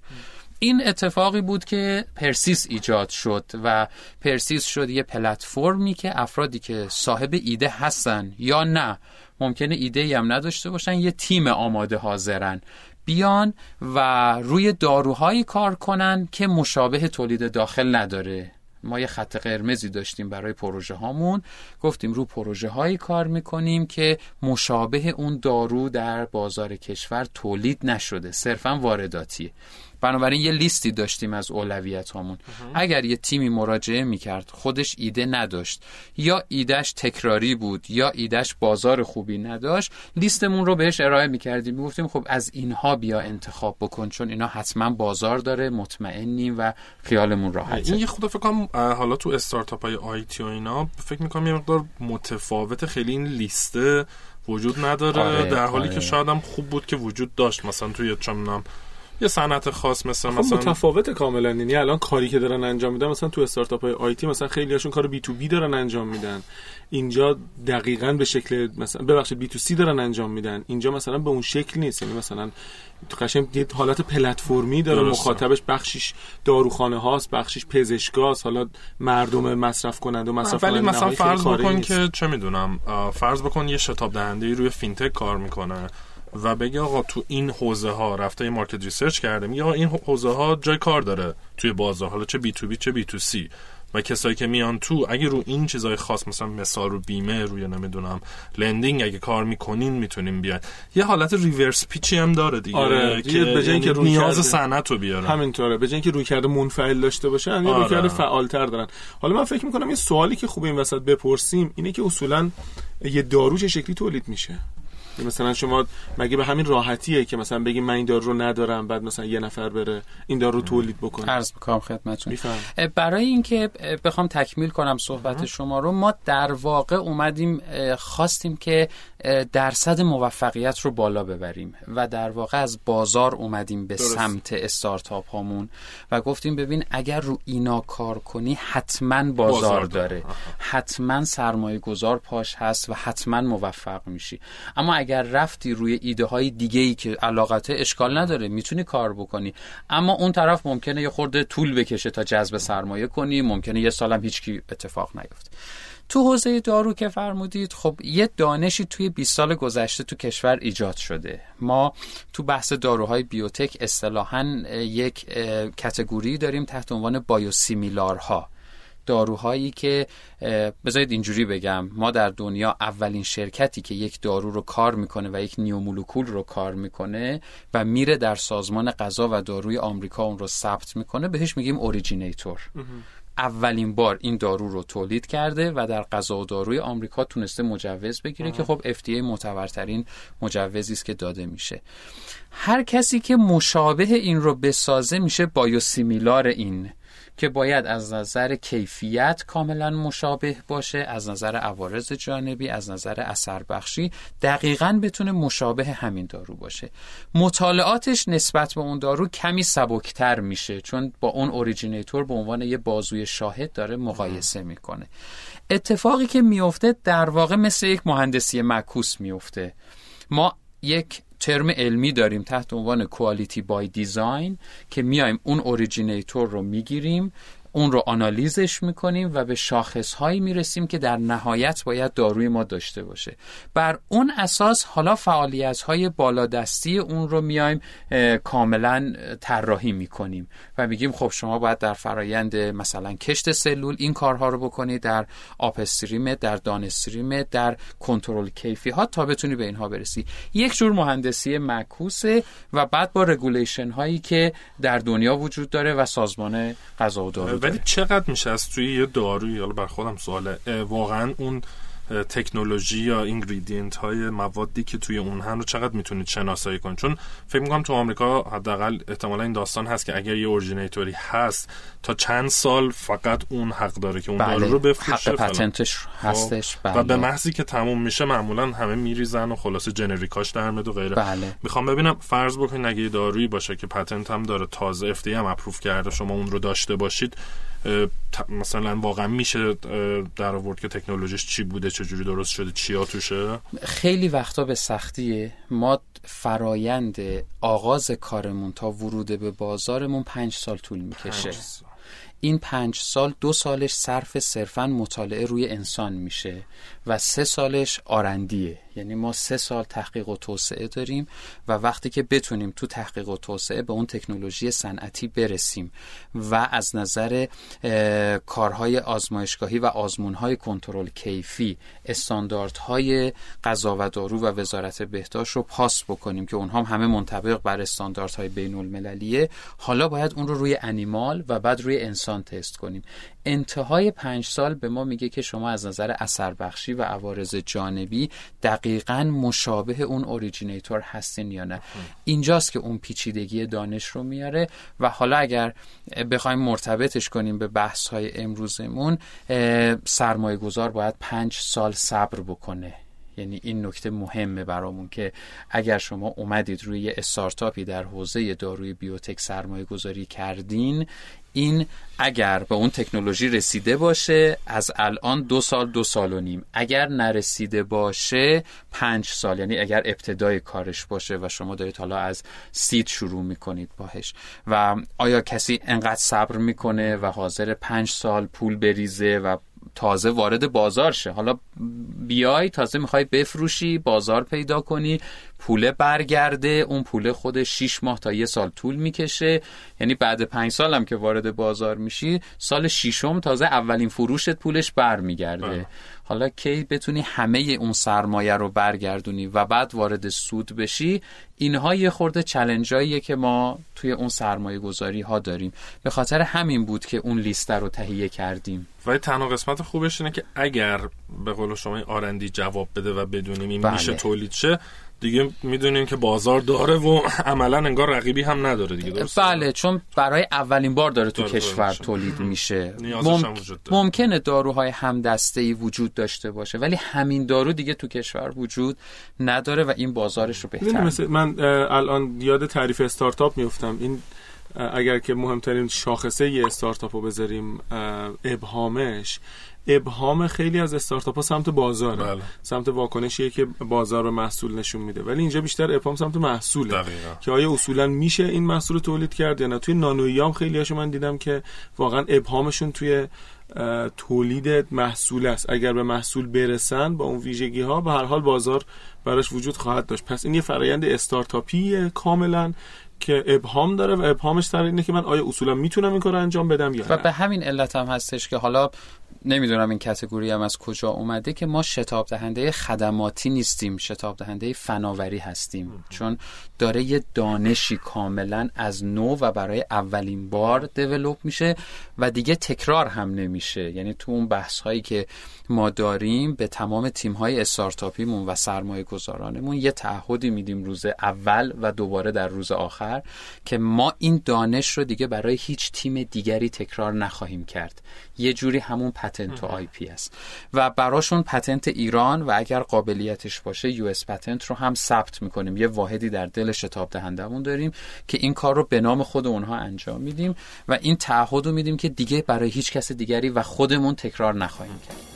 این اتفاقی بود که پرسیس ایجاد شد و پرسیس شد یه پلتفرمی که افرادی که صاحب ایده هستن یا نه ممکنه ایده هم نداشته باشن یه تیم آماده حاضرن. بیان و روی داروهایی کار کنن که مشابه تولید داخل نداره. ما یه خط قرمزی داشتیم برای پروژه هامون. گفتیم رو پروژه هایی کار می‌کنیم که مشابه اون دارو در بازار کشور تولید نشده. صرفا وارداتیه. بنابراین یه لیستی داشتیم از اولویت هامون. اگر یه تیمی مراجعه می‌کرد خودش ایده نداشت. یا ایدهش تکراری بود یا ایدهش بازار خوبی نداشت لیستمون رو بهش ارائه می‌کردیم. می‌گفتیم خب از اینها بیا انتخاب بکن چون اینا حتما بازار داره مطمئنیم و خیالمون راحته. این یه خود فکر کنم حالا تو استارتاپ های آیتی و اینا فکر می‌کنم یه مقدار متفاوت خیلی این لیسته وجود نداره. آره، در حالی آره. که شاید هم خوب بود که وجود داشت. مثلا توی چه می‌دونم یه صنعت خاص مثل خب مثلا متفاوت کاملا. یعنی الان کاری که دارن انجام میدن مثلا تو استارتاپ های IT مثلا خیلی هاشون کار B2B دارن انجام میدن. اینجا دقیقا به شکل مثلا ببخشید B2C دارن انجام میدن. اینجا مثلا به اون شکل نیست. یعنی مثلا تو قشنگ یه حالت پلتفرمی داره درسته. مخاطبش بخشیش داروخانه هاست بخشیش پزشکاست حالا مردم مصرف کننده و مصرف ولی مثلا فرض بکن. که چه می‌دونم فرض بکن یه شتاب دهنده روی fintech کار می‌کنه. و بگه آقا تو این حوزه ها رفته market research کرده میگه آقا این حوزه ها جای کار داره توی بازار حالا چه B2B چه B2C و کسایی که میان تو اگه رو این چیزای خاص مثلا مثال رو بیمه روی نمی‌دونم lending اگه کار می‌کنین می‌تونیم بیان یه حالت reverse pitch ی هم داره دیگه آره، که به جای اینکه یعنی نیاز صنعت رو بیاره همینطوره. به جای اینکه روی کرده منفعل داشته باشن یه آره. روی کرده فعالتر دارن. حالا من فکر می‌کنم یه سوالی که خوب این وسط بپرسیم اینه که اصولا یه دارو چه شکلی تولید میشه. یعنی مثلا شما مگه به همین راحتیه که مثلا بگیم من این دارو رو ندارم بعد مثلا یه نفر بره این دارو رو تولید بکنه؟ عرض می‌کنم خدمتتون. برای اینکه بخوام تکمیل کنم صحبت شما رو ما در واقع اومدیم خواستیم که درصد موفقیت رو بالا ببریم و در واقع از بازار اومدیم به درست. سمت استارتاپ هامون و گفتیم ببین اگر رو اینا کار کنی حتما بازار, بازار داره. داره. حتما سرمایه گذار پاش هست و حتما موفق میشی. اما اگر رفتی روی ایده های دیگه ای که علاقته اشکال نداره می‌تونی کار بکنی. اما اون طرف ممکنه یه خورده طول بکشه تا جذب سرمایه کنی ممکنه یه سالم هیچکی اتفاق نیفته. تو حوزه دارو که فرمودید خب یه دانشی توی 20 سال گذشته تو کشور ایجاد شده. ما تو بحث داروهای بیوتک اصطلاحا یک کتگوری داریم تحت عنوان بایوسیمیلارها. داروهایی که بذارید اینجوری بگم ما در دنیا اولین شرکتی که یک دارو رو کار می‌کنه و یک new molecule رو کار می‌کنه و میره در سازمان غذا و داروی آمریکا اون رو ثبت می‌کنه بهش میگیم originator. اولین بار این دارو رو تولید کرده و در غذا و داروی آمریکا تونسته مجوز بگیره که خب FDA معتبرترین مجوزی است که داده میشه. هر کسی که مشابه این رو بسازه میشه biosimilar این. که باید از نظر کیفیت کاملا مشابه باشه از نظر عوارض جانبی از نظر اثر بخشی دقیقا بتونه مشابه همین دارو باشه. مطالعاتش نسبت به اون دارو کمی سبکتر میشه چون با اون originator به عنوان یه بازوی شاهد داره مقایسه می‌کنه. اتفاقی که میفته در واقع مثل یک مهندسی معکوس میفته ما یک ترم علمی داریم تحت عنوان quality by design که میایم اون originator رو می‌گیریم اون رو آنالیزش می‌کنیم و به شاخص هایی می‌رسیم که در نهایت باید داروی ما داشته باشه. بر اون اساس حالا فعالیت های بالادستی اون رو میایم کاملا طراحی می‌کنیم و میگیم خب شما باید در فرایند مثلا کشت سلول این کارها رو بکنی در upstream در downstream در کنترل کیفی ها تا بتونی به اینها برسی. یک جور مهندسی معکوسه و بعد با regulation هایی که در دنیا وجود داره و سازمان غذا و دارو ولی. چقدر میشه از توی یه داروی حالا برا خودم سواله واقعا اون تکنولوژی یا ingredient های موادی که توی اون هن رو چقدر می‌تونید شناسایی کنید چون فکر می‌کنم تو آمریکا حداقل احتمالا این داستان هست که اگر یه originator ی هست تا چند سال فقط اون حق داره که اون دارو رو بفروشه بله. حق فلان. patent ش هستش بله. و به محضی که تموم میشه معمولا همه میریزن و خلاصه generic اش در میاد و غیره بله می‌خوام ببینم فرض بکنید اگه دارویی باشه که patent هم داره تازه FDA هم approve کرده شما اون رو داشته باشید مثلا واقعا میشه در آورد که تکنولوژیش چی بوده چجوری درست شده چیا توشه؟ خیلی وقتا به سختیه. ما فرایند آغاز کارمون تا ورود به بازارمون پنج سال طول می‌کشه. پنج سال. این پنج سال دو سالش صرف صرفا مطالعه روی انسان میشه. و سه سالش آرندیه. یعنی ما سه سال تحقیق و توسعه داریم و وقتی که بتونیم تو تحقیق و توسعه به اون تکنولوژی صنعتی برسیم و از نظر کارهای آزمایشگاهی و آزمونهای کنترل کیفی استانداردهای غذا و دارو و وزارت بهداشت رو پاس بکنیم که اونها هم همه منطبق بر استانداردهای بین المللیه حالا باید اون رو روی animal و بعد روی انسان تست کنیم. انتهای پنج سال به ما میگه که شما از نظر اثر بخشی و عوارض جانبی دقیقا مشابه اون originator هستین یا نه. اینجاست که اون پیچیدگی دانش رو میاره و حالا اگر بخوایم مرتبطش کنیم به بحث های امروزمون سرمایه گذار باید پنج سال صبر بکنه. یعنی این نکته مهمه برامون که اگر شما اومدید روی استارتاپی در حوزه داروی بیوتک سرمایه گذاری کردین این اگر به اون تکنولوژی رسیده باشه از الان دو سال دو سال و نیم. اگر نرسیده باشه پنج سال. یعنی اگر ابتدای کارش باشه و شما دارید حالا از سید شروع می‌کنید باهش. و آیا کسی انقدر صبر می‌کنه و حاضر پنج سال پول بریزه و تازه وارد بازار شه؟ حالا بیای تازه می‌خوای بفروشی بازار پیدا کنی. پوله برگرده اون پوله خود 6 ماه تا یه سال طول می‌کشه یعنی بعد پنج سال هم که وارد بازار میشی سال ششم تازه اولین فروشت پولش برمیگرده بله. حالا کی بتونی همه اون سرمایه رو برگردونی و بعد وارد سود بشی اینها یه خورده چلنجاییه که ما توی اون سرمایه گذاری ها داریم به خاطر همین بود که اون لیست رو تهیه کردیم ولی تنها قسمت خوبش اینه که اگر به قول شما این آرندی جواب بده و بدونیم این بله. میشه تولید شه دیگه می‌دونیم که بازار داره و عملا انگار رقیبی هم نداره دیگه درسته؟ بله چون برای اولین بار داره تو داره کشور میشه. تولید میشه هم وجود داره. ممکنه داروهای همدسته ای وجود داشته باشه ولی همین دارو دیگه تو کشور وجود نداره و این بازارش رو بهتر مثل من الان یاد تعریف استارتاپ میفتم این اگر که مهمترین شاخصه یه استارتاپ رو بذاریم ابهامش ابهام خیلی از استارتاپ ها سمت بازاره. بله. سمت واکنشیه که بازار به محصول نشون میده. ولی اینجا بیشتر ابهام سمت محصوله. دقیقا. که آیا اصولا میشه این محصول رو تولید کرد یا نه؟ توی نانویام خیلی هاشو من دیدم که واقعا ابهامشون توی تولید محصول است. اگر به محصول برسن با اون ویژگی ها به هر حال بازار براش وجود خواهد داشت. پس این یه فرایند استارتاپی کاملا که ابهام داره و ابهامش سر اینه که من آیا اصولا می‌تونم این کار رو انجام بدم یا و نه؟ به همین علت هم هستش که حالا نمی‌دونم این کتگوری هم از کجا اومده که ما شتاب دهنده خدماتی نیستیم شتاب دهنده فناوری هستیم. چون داره یه دانشی کاملا از نو و برای اولین بار دیولوب میشه و دیگه تکرار هم نمیشه. یعنی تو اون بحث هایی که ما داریم به تمام تیم های استارتاپیمون و سرمایه گذارانمون یه تعهدی میدیم روز اول و دوباره در روز آخر که ما این دانش رو دیگه برای هیچ تیم دیگری تکرار نخواهیم کرد. یه جوری همون patent و IP است. و براشون patent ایران و اگر قابلیتش باشه US patent رو هم ثبت می‌کنیم. یه واحدی در دل شتاب دهندمون داریم که این کار رو به نام خود اونها انجام میدیم و این تعهد رو میدیم که دیگه برای هیچ کس دیگری و خودمون تکرار نخواهیم کرد.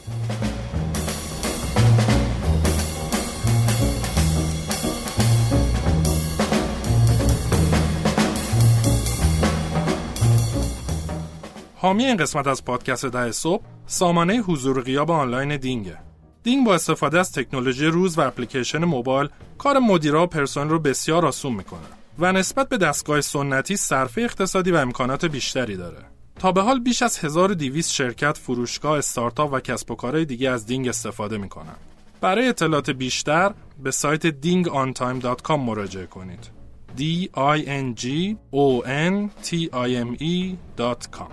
حامی این قسمت از پادکست ده صبح سامانه حضور غیاب آنلاین دینگه. دینگ با استفاده از تکنولوژی روز و اپلیکیشن موبایل کار مدیرا و پرسنل رو بسیار آسون می‌کنه و نسبت به دستگاه سنتی صرفه اقتصادی و امکانات بیشتری داره. تا به حال بیش از 1200 شرکت، فروشگاه، استارتاپ و کسب و کارهای دیگه از دینگ استفاده می‌کنن. برای اطلاعات بیشتر به سایت dingontime.com مراجعه کنید. d i n g o n t i m e.com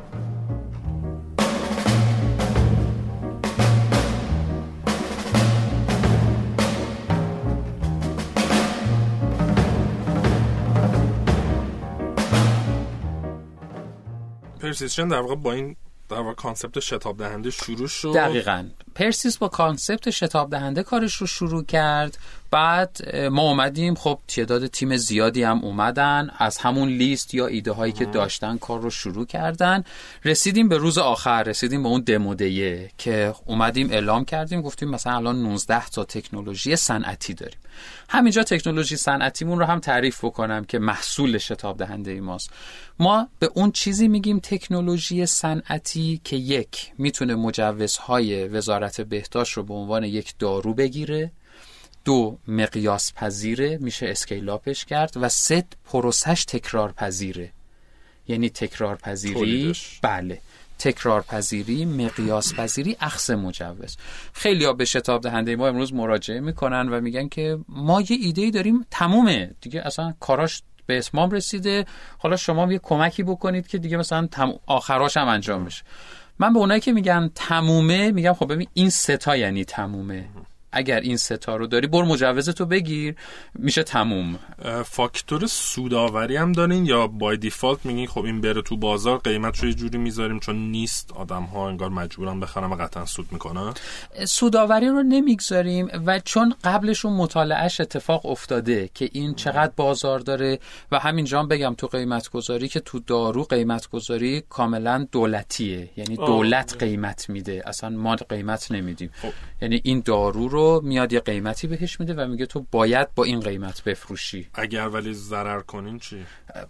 پرسیس ژن در واقع با این در واقع concept شتاب دهنده شروع شد. دقیقا. پرسیس با concept شتاب دهنده کارش رو شروع کرد. بعد ما اومدیم. خب تعداد تیم زیادی هم اومدن. از همون لیست یا ایده هایی که داشتن کار رو شروع کردن. رسیدیم به روز آخر. رسیدیم به اون demo day ه که اومدیم اعلام کردیم. گفتیم مثلا الان 19 تا تکنولوژی صنعتی داریم. همینجا تکنولوژی صنعتیمون رو هم تعریف بکنم که محصول شتاب دهنده ای ماست. ما به اون چیزی میگیم تکنولوژی صنعتی که یک می‌تونه مجوزهای وزارت بهداشت رو به عنوان یک دارو بگیره. دو مقیاس پذیره میشه scale up ش کرد و سه پروسش تکرار پذیره یعنی تکرار پذیری تولیدش. بله. تکرار پذیری مقیاس پذیری اخذ مجوز. خیلی ها به شتاب دهنده ما امروز مراجعه می‌کنن و میگن که ما یه ایده ای داریم تمومه. دیگه اصلا کاراش به اتمام رسیده. حالا شما یه کمکی بکنید که دیگه مثلا تم... آخراش هم انجام بشه. من به اونایی که میگن تمومه میگم خب ببین این ستا یعنی تمومه. اگر این ستا رو داری برو مجوزتو بگیر. میشه تموم. فاکتور سوداوری هم دارین یا بای دیفالت میگین خب این بره تو بازار قیمت رو یه جوری می‌ذاریم چون نیست. آدم ها انگار مجبورن بخرن و قطعا سود می‌کنن. سوداوری رو نمی‌گذاریم و چون قبلشون مطالعهش اتفاق افتاده که این چقدر بازار داره و همینجا بگم تو قیمت گذاری که تو دارو قیمت گذاری کاملا دولتیه. یعنی دولت قیمت میده. اصلا ما قیمت نمیدیم. خب. یعنی این دارو رو میاد یه قیمتی بهش میده و میگه تو باید با این قیمت بفروشی. اگر ولی ضرر کنین چی؟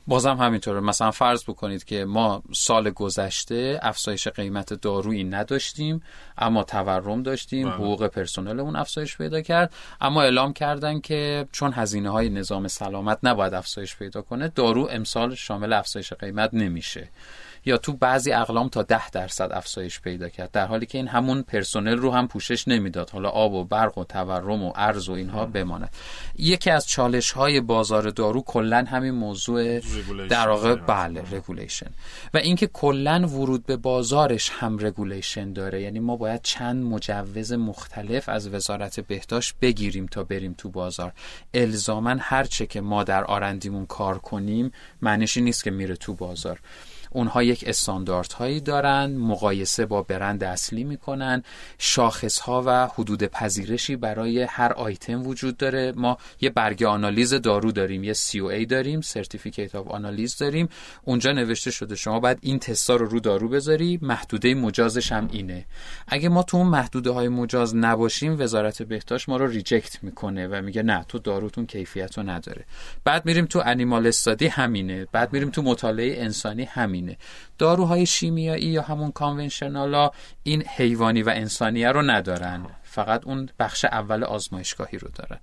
بازم همینطوره. مثلا فرض بکنید که ما سال گذشته افزایش قیمت دارویی نداشتیم اما تورم داشتیم بله. حقوق پرسنلمون افزایش پیدا کرد. اما اعلام کردن که چون هزینه های نظام سلامت نباید افزایش پیدا کنه دارو امسال شامل افزایش قیمت نمیشه. یا تو بعضی اقلام تا ده درصد افزایش پیدا کرد در حالی که این همون پرسنل رو هم پوشش نمی‌داد. حالا آب و برق و تورم و ارز و اینها بماند. یکی از چالش های بازار دارو کلا همین موضوع در واقع بله regulation و اینکه کلا ورود به بازارش هم regulation داره. یعنی ما باید چند مجوز مختلف از وزارت بهداشت بگیریم تا بریم تو بازار. الزاما هر چه که ما در R&D مون کار کنیم معنیش نیست که میره تو بازار. اونها یک استاندارد هایی دارن مقایسه با برند اصلی می‌کنن شاخص ها و حدود پذیرشی برای هر آیتم وجود داره. ما یه برگ آنالیز دارو داریم یه ای داریم certificate of analysis داریم. اونجا نوشته شده شما باید این تستا رو رو دارو بذاری محدوده مجازش هم اینه. اگه ما تو اون محدوده های مجاز نباشیم وزارت بهداشت ما رو reject می‌کنه و میگه نه تو داروتون کیفیت رو نداره. بعد میریم تو animal study همینه. بعد میریم تو مطالعه انسانی همینه داروهای شیمیایی یا همون conventional ا این حیوانی و انسانیه رو ندارن. فقط اون بخش اول آزمایشگاهی رو دارن.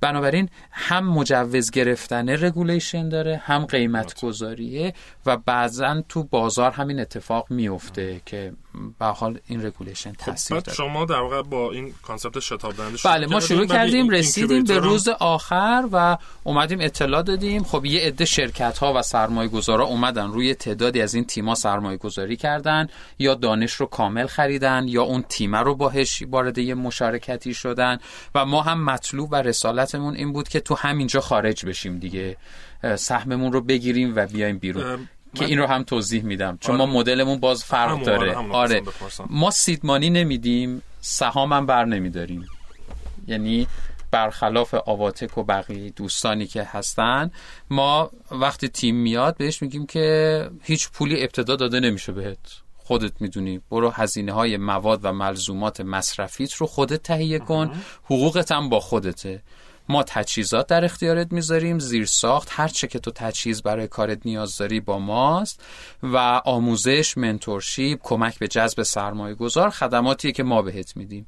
بنابراین هم مجوز گرفتن regulation داره هم قیمت گذاریه و بعضا تو بازار همین اتفاق میفته که به حال این regulation خب، تاثیر داره. شما در واقع با این concept شتاب دهنده بله ما شروع کردیم رسیدیم به روز آخر و اومدیم اطلاع دادیم. خب یه عده شرکت ها و سرمایه گذارا اومدن روی تعدادی از این تیما سرمایه گذاری کردن یا دانش رو کامل خریدن یا اون تیمه رو باهش وارد یه مشارکتی شدن و ما هم مطلوب و رسالتمون این بود که تو همینجا خارج بشیم دیگه. سهممون رو بگیریم و بیایم بیرون. که این رو هم توضیح میدم. چون ما آره. مدلمون باز فرق داره. آره ما سیدمانی نمیدیم سهام هم بر نمیداریم. یعنی برخلاف آواتک و بقیه دوستانی که هستن ما وقتی تیم میاد بهش میگیم که هیچ پولی ابتدا داده نمیشه بهت. خودت می‌دونی. برو هزینه های مواد و ملزومات مصرفیت رو خودت تهیه کن. حقوقت هم با خودته. ما تجهیزات در اختیارت می‌ذاریم. زیر ساخت هر چه که تو تجهیز برای کارت نیاز داری با ماست. و آموزش منتورشیپ کمک به جذب سرمایه گذار خدماتی که ما بهت میدیم.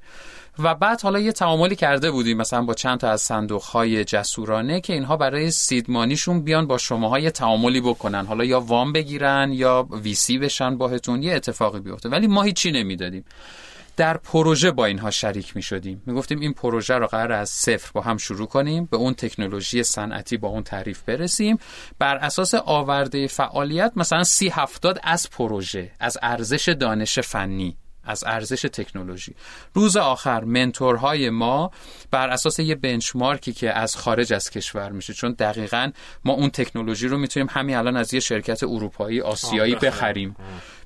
و بعد حالا یه تعاملی کرده بودیم مثلا با چند تا از صندوق های جسورانه که اینها برای سیدمانیشون بیان با شماها یه تعاملی بکنن. حالا یا وام بگیرن یا ویسی بشن باهتون یه اتفاقی بیفته. ولی ما هیچی نمی‌دادیم. در پروژه با اینها شریک می شدیم می گفتیم این پروژه رو قرار از صفر با هم شروع کنیم به اون تکنولوژی صنعتی با اون تعریف برسیم. بر اساس آورده فعالیت مثلا سی هفتاد از پروژه از ارزش دانش فنی از ارزش تکنولوژی. روز آخر منتورهای ما بر اساس یه بنچمارکی که از خارج از کشور میشه. چون دقیقا ما اون تکنولوژی رو می‌تونیم همین الان از یه شرکت اروپایی آسیایی بخریم.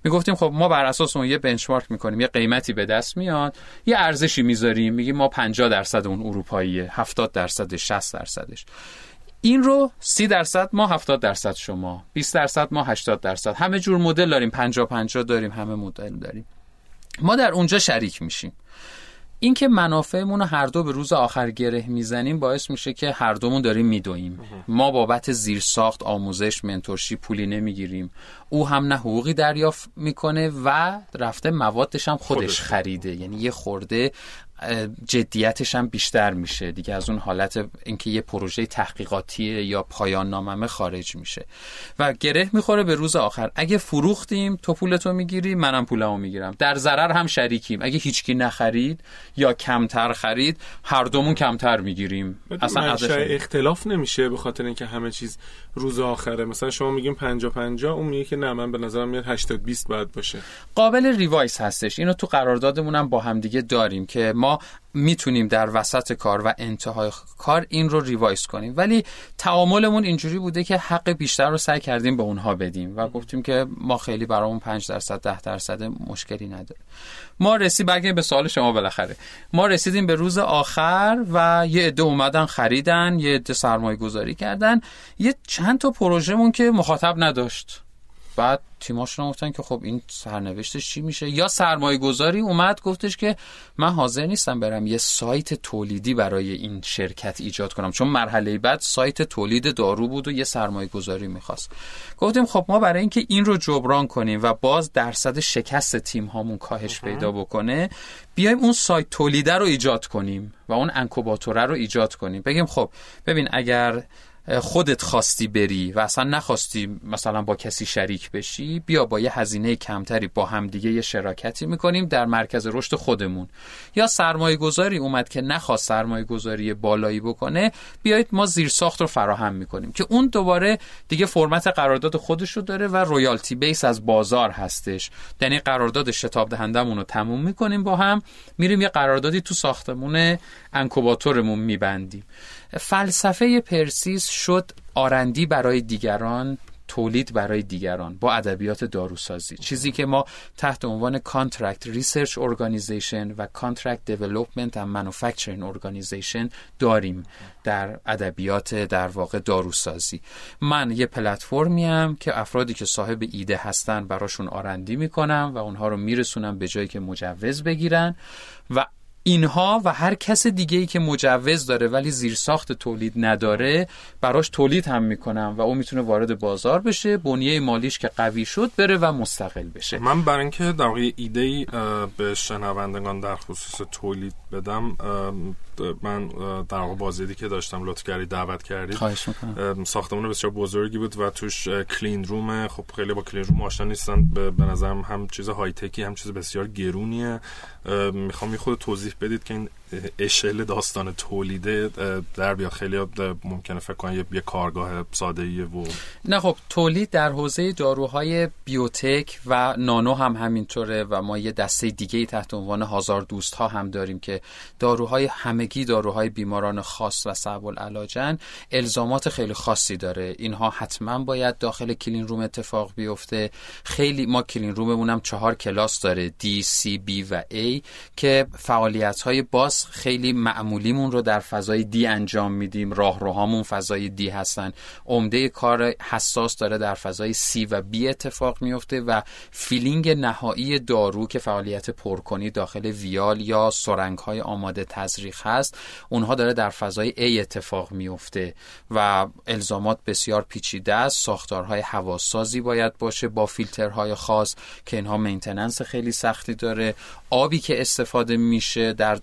می‌گفتیم خب ما بر اساس اون یه بنچمارک می‌کنیم یه قیمتی به دست میاد یه ارزشی می‌ذاریم میگیم ما 50 درصد اون اروپاییه 70 درصد 60 درصدش. این رو 30 درصد ما 70 درصد شما 20 درصد ما 80 درصد. همه جور مدل داریم 50 50 داریم همه مدل داریم. ما در اونجا شریک میشیم. اینکه منافعمون رو هر دو به روز آخر گره می‌زنیم باعث میشه که هر دومون داریم میدویم. ما بابت زیر ساخت آموزش منتورشی پولی نمی‌گیریم. او هم نه حقوقی دریافت می‌کنه و رفته موادش هم خودش. خریده. یعنی یه خورده جدیتش هم بیشتر میشه. دیگه از اون حالت اینکه یه پروژه تحقیقاتی یا پایان ناممه خارج میشه. و گره می‌خوره به روز آخر. اگه فروختیم تو پولتو می‌گیری منم پولمو می‌گیرم. در ضرر هم شریکیم. اگه هیچکی نخرید یا کمتر خرید هر دومون کمتر می‌گیریم. اصلا اختلاف نمیشه به خاطر اینکه همه چیز روز آخره. مثلا شما میگیم 50 50 اون میگه که نه من به نظرم میاد 80 20 باید باشه. قابل revise هستش. اینو تو قراردادمون هم با همدیگه داریم که ما ما می‌تونیم در وسط کار و انتهای کار این رو revise کنیم. ولی تعاملمون اینجوری بوده که حق بیشتر رو سعی کردیم به اونها بدیم و گفتیم که ما خیلی برامون 5 درصد 10 درصد مشکلی نداره. ما رسید برگردیم به سوال شما بالاخره. ما رسیدیم به روز آخر و یه عده اومدن خریدن یه عده سرمایه گذاری کردن. یه چند تا پروژهمون که مخاطب نداشت. بعد تیماشون گفتن که خب این سرنوشتش چی میشه؟ یا سرمایه گذاری اومد گفتش که من حاضر نیستم برم یه سایت تولیدی برای این شرکت ایجاد کنم. چون مرحله بعد سایت تولید دارو بود و یه سرمایه گذاری می‌خواست. گفتیم خب ما برای اینکه این رو جبران کنیم و باز درصد شکست تیم هامون کاهش پیدا بکنه بیایم اون سایت تولیده رو ایجاد کنیم و اون انکوباتوره رو ایجاد کنیم. بگیم خب ببین اگر خودت خواستی بری و اصلا نخواستی مثلا با کسی شریک بشی بیا با یه هزینه کمتری با همدیگه یه شراکتی می‌کنیم در مرکز رشد خودمون. یا سرمایه گذاری اومد که نخواست سرمایه گذاری بالایی بکنه بیایید ما زیر ساخت رو فراهم می‌کنیم که اون دوباره دیگه فرمت قرارداد خودش رو داره و رویالتی بیس از بازار هستش. یعنی قرارداد شتاب دهندمون رو تموم می‌کنیم با هم میریم یه قراردادی تو ساختمون incubator مون میبندیم. فلسفه پرسیس شد R&D برای دیگران تولید برای دیگران با ادبیات داروسازی. چیزی که ما تحت عنوان contract research organization و contract development و manufacturing organization داریم در ادبیات در واقع داروسازی. من یه پلتفرمی ام که افرادی که صاحب ایده هستن براشون آرندی می‌کنم و اونها رو میرسونم به جایی که مجوز بگیرن و اینها و هر کس دیگه ای که مجوز داره ولی زیرساخت تولید نداره براش تولید هم می‌کنم و اون می‌تونه وارد بازار بشه بنیه مالیش که قوی شد بره و مستقل بشه. من برای اینکه در واقع ایده ای به شنوندگان در خصوص تولید بدم من در واقع بازدیدی که داشتم لطف کردی دعوت کردید. خواهش می‌کنم. ساختمان بسیار بزرگی بود و توش کلین روم خب خیلی با کلین روم آشنا نیستن به نظرم هم چیز های تکی هم چیز بسیار گرونیه. می‌خوام یه خود توضیح بدید که این اشل داستان تولیده در بیا خیلی ممکنه فکر کنم یه کارگاه ساده و نه خب تولید در حوزه داروهای بیوتک و نانو هم همینطوره و ما یه دسته دیگه تحت عنوان هزار دوست ها هم داریم که داروهای همگی داروهای بیماران خاص و صعب العلاجن الزامات خیلی خاصی داره. اینها حتما باید داخل clean room اتفاق بیفته. خیلی ما clean room مون هم چهار کلاس داره D C B و A که فعالیت های باز خیلی معمولیمون رو در فضای D انجام میدیم. راهروهامون فضای D هستن. عمده کار حساس داره در فضای C و B اتفاق میفته و filling نهایی دارو که فعالیت پرکنی داخل ویال یا سرنگ های آماده تزریق هست اونها داره در فضای A اتفاق میفته و الزامات بسیار پیچیده است. ساختارهای هواسازی باید باشه با فیلترهای خاص که اینها maintenance خیلی سختی داره. آبی که استفاده میشه در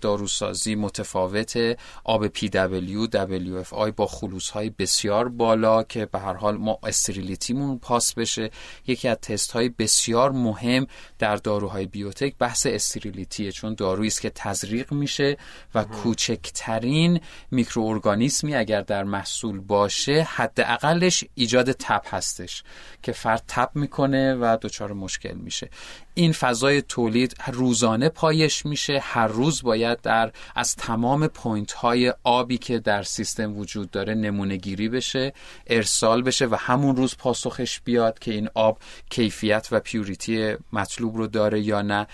داروسازی متفاوت آب PW WFI با خلوص های بسیار بالا که به هر حال ما sterility مون pass بشه. یکی از تست های بسیار مهم در داروهای biotech بحث sterility ه چون دارویی است که تزریق میشه و کوچکترین میکروارگانیسمی اگر در محصول باشه حداقلش ایجاد تب هستش که فرد تب می‌کنه و دچار مشکل میشه. این فضای تولید روزانه پایش میشه. هر روز باید در از تمام point های آبی که در سیستم وجود داره نمونه گیری بشه ارسال بشه و همون روز پاسخش بیاد که این آب کیفیت و purity مطلوب رو داره یا نه.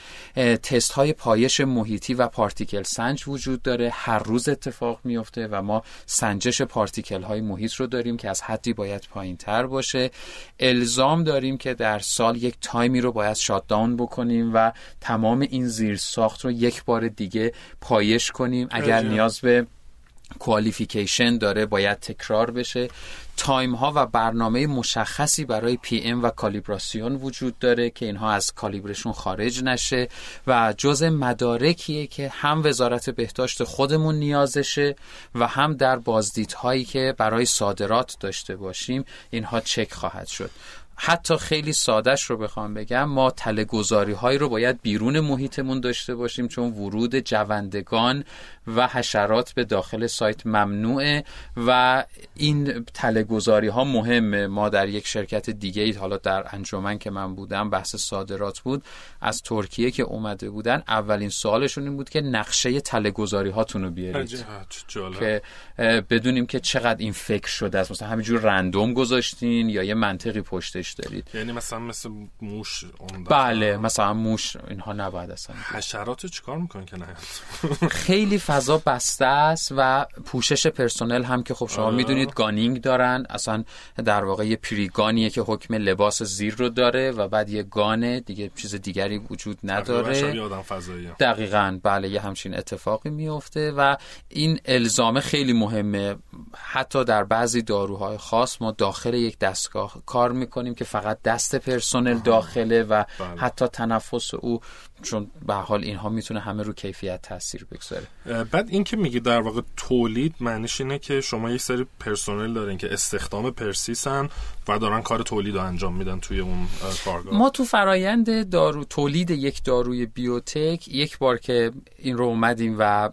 تست های پایش محیطی و particle سنج وجود داره. هر روز اتفاق میفته و ما سنجش particle های محیط رو داریم که از حدی باید پایین تر باشه. الزام داریم که در سال یک time ی رو باید shutdown بکنیم و تمام این زیر ساخت رو یک بار دیگه پایش کنیم. اگر نیاز به qualification داره باید تکرار بشه. time ها و برنامه مشخصی برای PM و کالیبراسیون وجود داره که اینها از calibre شون خارج نشه و جز مدارکیه که هم وزارت بهداشت خودمون نیازشه و هم در بازدیدهایی که برای صادرات داشته باشیم اینها چک خواهد شد. حتی خیلی سادش رو بخوام بگم ما تله هایی رو باید بیرون محیطمون داشته باشیم چون ورود جوندگان و حشرات به داخل سایت ممنوعه و این تله ها مهمه. ما در یک شرکت دیگه ای حالا در انجمن که من بودم بحث صادرات بود از ترکیه که اومده بودن اولین سوالشون این بود که نقشه تله گذاری هاتون رو بیارید که بدونیم که چقدر این فکر شده است. مثلا همینجور رندوم گذاشتین یا یه منطقی پشتش دارید. یعنی مثلا مثل موش بله مثلا موش اینها نباید اصلا. حشرات چیکار می‌کنن که نه؟ خیلی فضا بسته است و پوشش پرسنل هم که خب شما. می‌دونید گانینگ دارن. اصلا در واقع یه پریگانیه که حکم لباس زیر رو داره و بعد یه گانه دیگه چیز دیگری وجود نداره. دقیقا. بله یه همچین اتفاقی میفته و این الزامه خیلی مهمه. حتی در بعضی داروهای خاص ما داخل یک دستگاه کار می‌کنیم که فقط دست پرسنل داخله و بله. حتی تنفس او چون به حال اینها می‌تونه همه رو کیفیت تاثیر بگذاره. بعد این که میگی در واقع تولید معنیش اینه که شما یک سری پرسنل دارین که استخدام پرسیسن و دارن کار تولید رو انجام میدن توی اون کارگاه. ما تو فرایند دارو تولید یک داروی بیوتک یک بار که این رو اومدیم و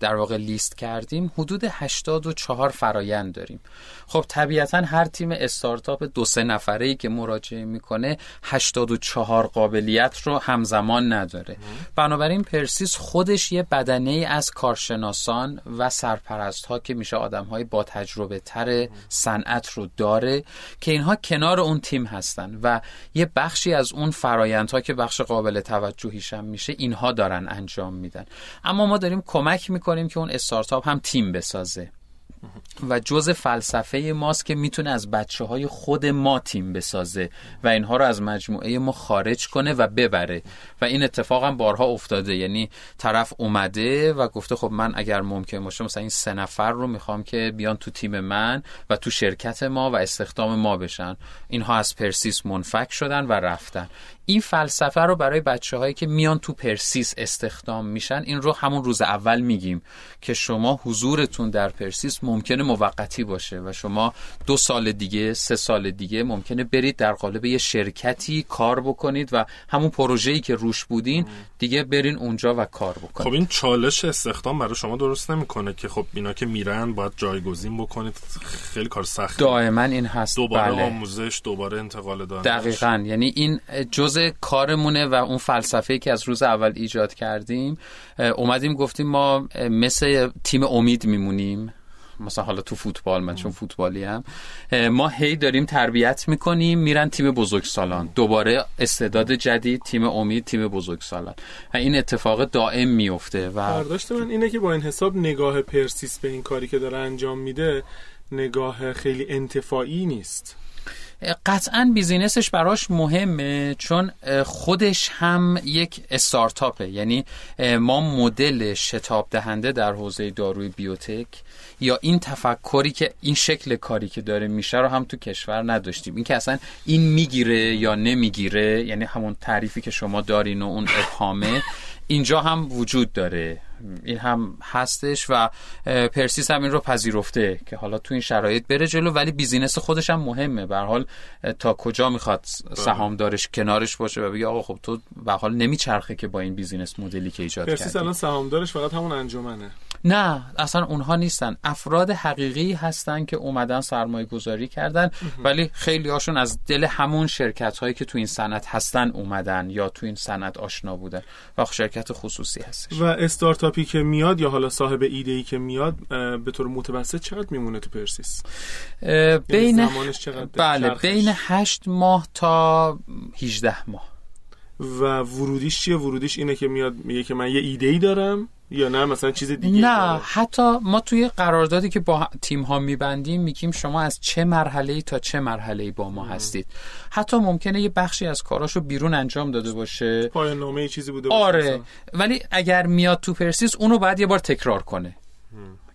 در واقع لیست کردیم حدود 84 فرایند داریم. خب طبیعتا هر تیم استارتاپ دو سه نفره ای که مراجعه می‌کنه 84 قابلیت رو همزمان نداره. بنابراین پرسیس خودش یه بدنه ای از کارشناسان و سرپرست ها که میشه آدم های با تجربه تر صنعت رو داره که اینها کنار اون تیم هستن و یه بخشی از اون فرایندها که بخش قابل توجهیش هم میشه اینها دارن انجام میدن. اما ما داریم کمک می‌کنیم که اون استارتاپ هم تیم بسازه. و جز فلسفه ماست که می‌تونه از بچه های خود ما تیم بسازه و اینها رو از مجموعه ما خارج کنه و ببره. و این اتفاق هم بارها افتاده. یعنی طرف اومده و گفته خب من اگر ممکن باشه مثلا این سه نفر رو می‌خوام که بیان تو تیم من و تو شرکت ما و استخدام ما بشن. اینها از پرسیس منفک شدن و رفتن. این فلسفه رو برای بچه هایی که میان تو پرسیس استخدام میشن این رو همون روز اول میگیم که شما حضورتون در پرسیس ممکنه موقتی باشه و شما دو سال دیگه سه سال دیگه ممکنه برید در قالب یه شرکتی کار بکنید و همون پروژه‌ای که روش بودین دیگه برین اونجا و کار بکنید. خب این چالش استخدام برای شما درست نمی‌کنه که خب اینا که میرن باید جایگزین بکنید. خیلی کار سخت دائما این هست. دوباره بله. آموزش دوباره انتقال دانش دقیقاً. یعنی این جز کارمونه و اون فلسفه که از روز اول ایجاد کردیم اومدیم گفتیم ما مثل تیم امید میمونیم. مثلا حالا تو فوتبال من چون فوتبالی هم ما هی داریم تربیت می‌کنیم میرن تیم بزرگسالان. دوباره استعداد جدید تیم امید تیم بزرگسالان. و این اتفاق دائم میفته و برداشت من اینه که با این حساب نگاه پرسیس به این کاری که داره انجام میده نگاه خیلی انتفاعی نیست. قطعا بیزینسش براش مهمه چون خودش هم یک استارتاپه. یعنی ما مدل شتاب دهنده در حوزه داروی بیوتک یا این تفکری که این شکل کاری که داره میشه رو هم تو کشور نداشتیم. این که اصلا این می‌گیره یا نمی‌گیره یعنی همون تعریفی که شما دارین و اون ابهامه اینجا هم وجود داره. این هم هستش و پرسیس هم این رو پذیرفته که حالا تو این شرایط بره جلو ولی business خودش هم مهمه. به حال تا کجا می‌خواد سهامدارش کنارش باشه و بگه آقا خب تو به حال نمیچرخه که با این business model ی که ایجاد کردی. پرسیس الان سهامدارش فقط همون انجمنه. نه اصلا اونها نیستن. افراد حقیقی هستن که اومدن سرمایه گذاری کردن ولی خیلی هاشون از دل همون شرکت هایی که تو این صنعت هستن اومدن یا تو این صنعت آشنا بودن و شرکت خصوصی هستش. و استارتاپی که میاد یا حالا صاحب ایده ای که میاد به طور متوسط چقدر میمونه تو پرسیس؟ یعنی بین بله بین 8 ماه تا 18 ماه. و ورودیش چیه؟ ورودیش اینه که میاد میگه که من یه ایده ای دارم یا نه؟ مثلا چیز دیگه نه حتی ما توی قراردادی که با تیم ها میبندیم میگیم شما از چه مرحله تا چه مرحله با ما هستید. حتی ممکنه یه بخشی از کاراشو بیرون انجام داده باشه. پایان نامه چیزی بوده آره ولی اگر میاد تو پرسیس اونو بعد یه بار تکرار کنه.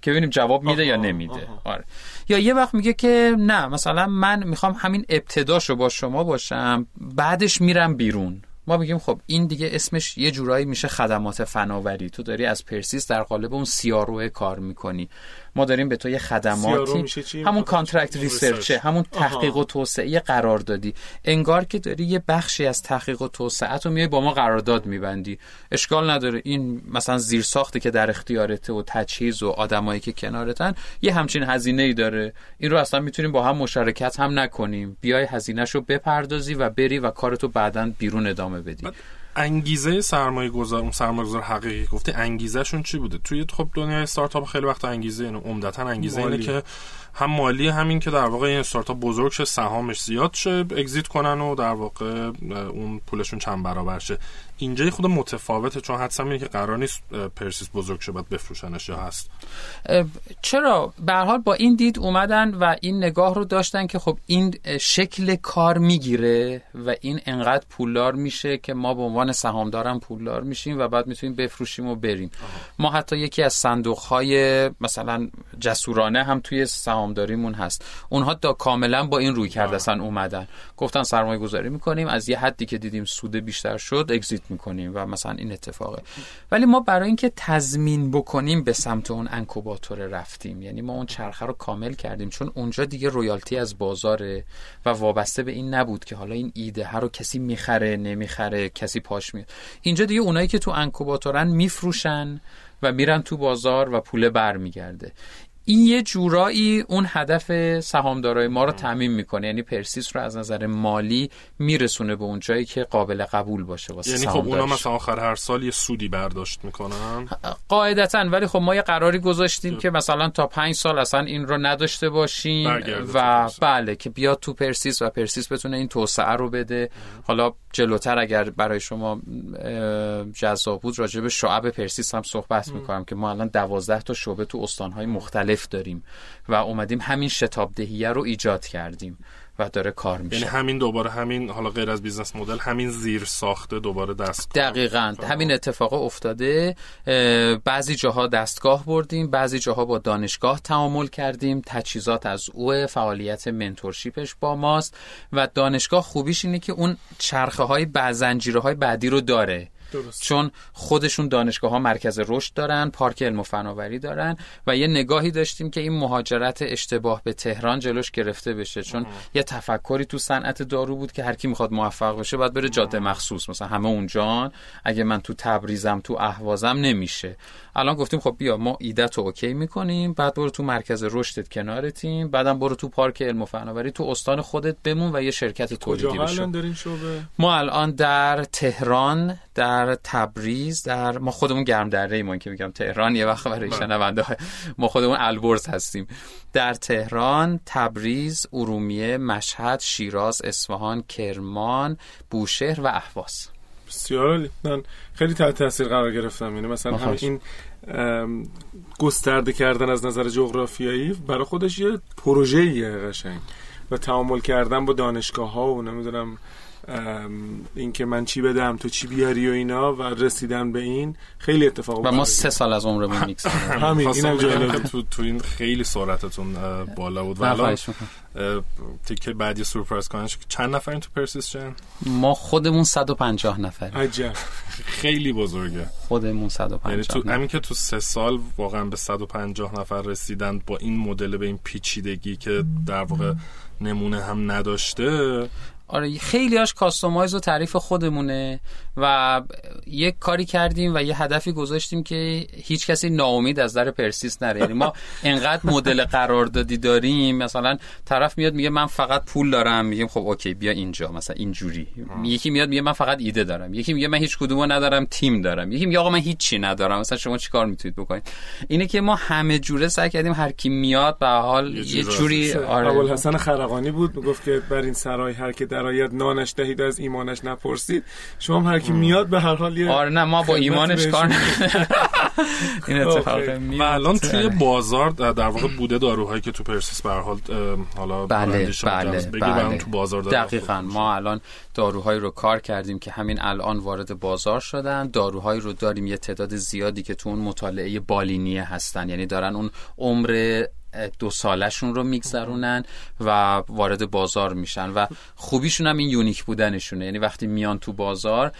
که ببینیم جواب میده یا نمیده. آره. یا یه وقت میگه که نه مثلا من می‌خوام همین ابتداشو با شما باشم بعدش میرم بیرون. ما میگیم خب این دیگه اسمش یه جورایی میشه خدمات فناوری. تو داری از پرسیس در قالب اون CRO ه کار می‌کنی. ما داریم به تو یه خدماتی. همون contract research ه همون تحقیق و توسعه قراردادی انگار که داری یه بخشی از تحقیق و توسعه رو میای با ما قرارداد میبندی. اشکال نداره. این مثلا زیر ساختی که در اختیارته و تجهیز و آدمایی که کنارتن یه همچین هزینه ای داره. این رو اصلا می‌تونیم با هم مشارکت هم نکنیم. بیای هزینهش رو بپردازی و بری و کارتو بعدا بیرون ادامه بدی. انگیزه سرمایه گذار اون سرمایه گذار حقیقی گفتی انگیزهشون چی بوده؟ توی خب دنیای استارتاپ خیلی وقت انگیزه اینه عمدتا انگیزه اینه که هم مالی همین که در واقع این استارتاپ بزرگ شه سهامش زیاد شه اگزییت کنن و در واقع اون پولشون چند برابر شه. اینجا خود متفاوته چون حدسم اینه که قرار نیست پرسیس بزرگ شه باید بفروشنش یا هست. چرا؟ به حال با این دید اومدن و این نگاه رو داشتن که خب این شکل کار می‌گیره و این انقدر پولدار میشه که ما به عنوان سهامدارم پولدار میشیم و بعد می‌تونیم بفروشیم و بریم. ما حتی یکی از صندوق های مثلا جسورانه هم توی سهامداریمون هست. اونها دا کاملا با این روی کرده اصلا اومدن. گفتن سرمایه گذاری می‌کنیم از یه حدی که دیدیم سود بیشتر شد اگزیت می‌کنیم و مثلا این اتفاقه. ولی ما برای اینکه تضمین بکنیم به سمت اون انکوباتور رفتیم. یعنی ما اون چرخه رو کامل کردیم چون اونجا دیگه رویالتی از بازاره و وابسته به این نبود که حالا این ایده ها رو کسی می‌خره نمی‌خره کسی پاش میاد اینجا دیگه اونایی که تو انکوباتورن میفروشن و میرن تو بازار و پول برمیگرده. این یه جورایی اون هدف سهامدارای ما رو تعمین می‌کنه. یعنی پرسیس رو از نظر مالی میرسونه به اون جایی که قابل قبول باشه واسه یعنی خب اونا مثلا آخر هر سال یه سودی برداشت می‌کنن؟ قاعدتا. ولی خب ما یه قراری گذاشتیم که مثلا تا پنج سال اصلا این رو نداشته باشیم و بله که بیاد تو پرسیس و پرسیس بتونه این توسعه رو بده. حالا جلوتر اگر برای شما جذاب بود راجع به شعب پرسیس هم صحبت می‌کنم که ما الان دوازده تا شعبه تو استانهای مختلف داریم و اومدیم همین شتاب دهیه رو ایجاد کردیم و داره کار میشه. یعنی همین دوباره همین حالا غیر از business model همین زیر ساخته دوباره دست دقیقا. همین اتفاق افتاده. بعضی جاها دستگاه بردیم بعضی جاها با دانشگاه تعامل کردیم. تجهیزات از او فعالیت mentorship ش با ماست. و دانشگاه خوبیش اینه که اون چرخه های های بعدی رو داره. درست. چون خودشون دانشگاه ها مرکز رشد دارن پارک علم و فناوری دارن و یه نگاهی داشتیم که این مهاجرت اشتباه به تهران جلوش گرفته بشه. چون یه تفکری تو صنعت دارو بود که هر کی می‌خواد موفق بشه باید بره جاده مخصوص. مثلا همه اونجان اگه من تو تبریزم تو اهوازم نمیشه. الان گفتیم خب بیا ما ایدت رو اوکی می‌کنیم. بعد برو تو مرکز رشدت کنارتیم بعدم برو تو پارک علم و فناوری. تو استان خودت بمون و یه شرکت تولیدی بشو. ما الان در تهران در تبریز در ما خودمون گرم دره ایم که میگم تهران یه وقت برای بله. شنونده ما خودمون البرز هستیم. در تهران تبریز ارومیه مشهد شیراز اصفهان کرمان بوشهر و اهواز. بسیار من خیلی تحت تاثیر قرار گرفتم. یعنی مثلا هم این گسترده کردن از نظر جغرافیایی برای خودش یه پروژه قشنگ. و تعامل کردن با دانشگاه ها و نمی‌دونم اینکه من چی بدم تو چی بیاری و اینا و رسیدن به این خیلی اتفاق و ما سه سال از عمرمون میکس همین اینم جالب تو تو این خیلی سرعتتون بالا بود. و الان تیکه بعدی سورپرایز کننش چند نفرین تو پرسیس چن ما خودمون 150 نفر عجب. خیلی بزرگه. خودمون 150 یعنی تو همین که تو سه سال واقعا به 150 نفر رسیدن با این مدل به این پیچیدگی که در واقع نمونه هم نداشته آره خیلی هاش کاستومایز و تعریف خودمونه و یک کاری کردیم و یه هدفی گذاشتیم که هیچ کسی ناامید از در پرسیس نره. یعنی ما انقدر مدل قراردادی داریم مثلا طرف میاد میگه من فقط پول دارم میگیم خب اوکی بیا اینجا مثلا اینجوری. یکی میاد میگه من فقط ایده دارم. یکی میگه من هیچ کدومو ندارم تیم دارم. یکی میگه آقا من هیچی ندارم. مثلا شما چیکار می‌تونید بکنید؟ اینه که ما همه جوره سعی کردیم هر کی میاد به حال یه جوری آره. حسن خرقانی بود می‌گفت که بر این سرای هر که درآید نانش دهید از ایمانش نپرسید. شما هر کی میاد به هر حال یه آره نه ما با ایمانش کار این اتفاق و الان توی بازار در واقع بوده داروهایی که تو پرسیس به حال حالا بله بله, بله. تو بازار دقیقاً. ما الان داروهایی رو کار کردیم که همین الان وارد بازار شدن. داروهایی رو داریم یه تعداد زیادی که تو اون مطالعه بالینیه هستن. یعنی دارن اون عمر دو سالشون رو میگذرونن و وارد بازار میشن و خوبیشون هم این یونیک بودنشونه. یعنی وقتی میان تو بازار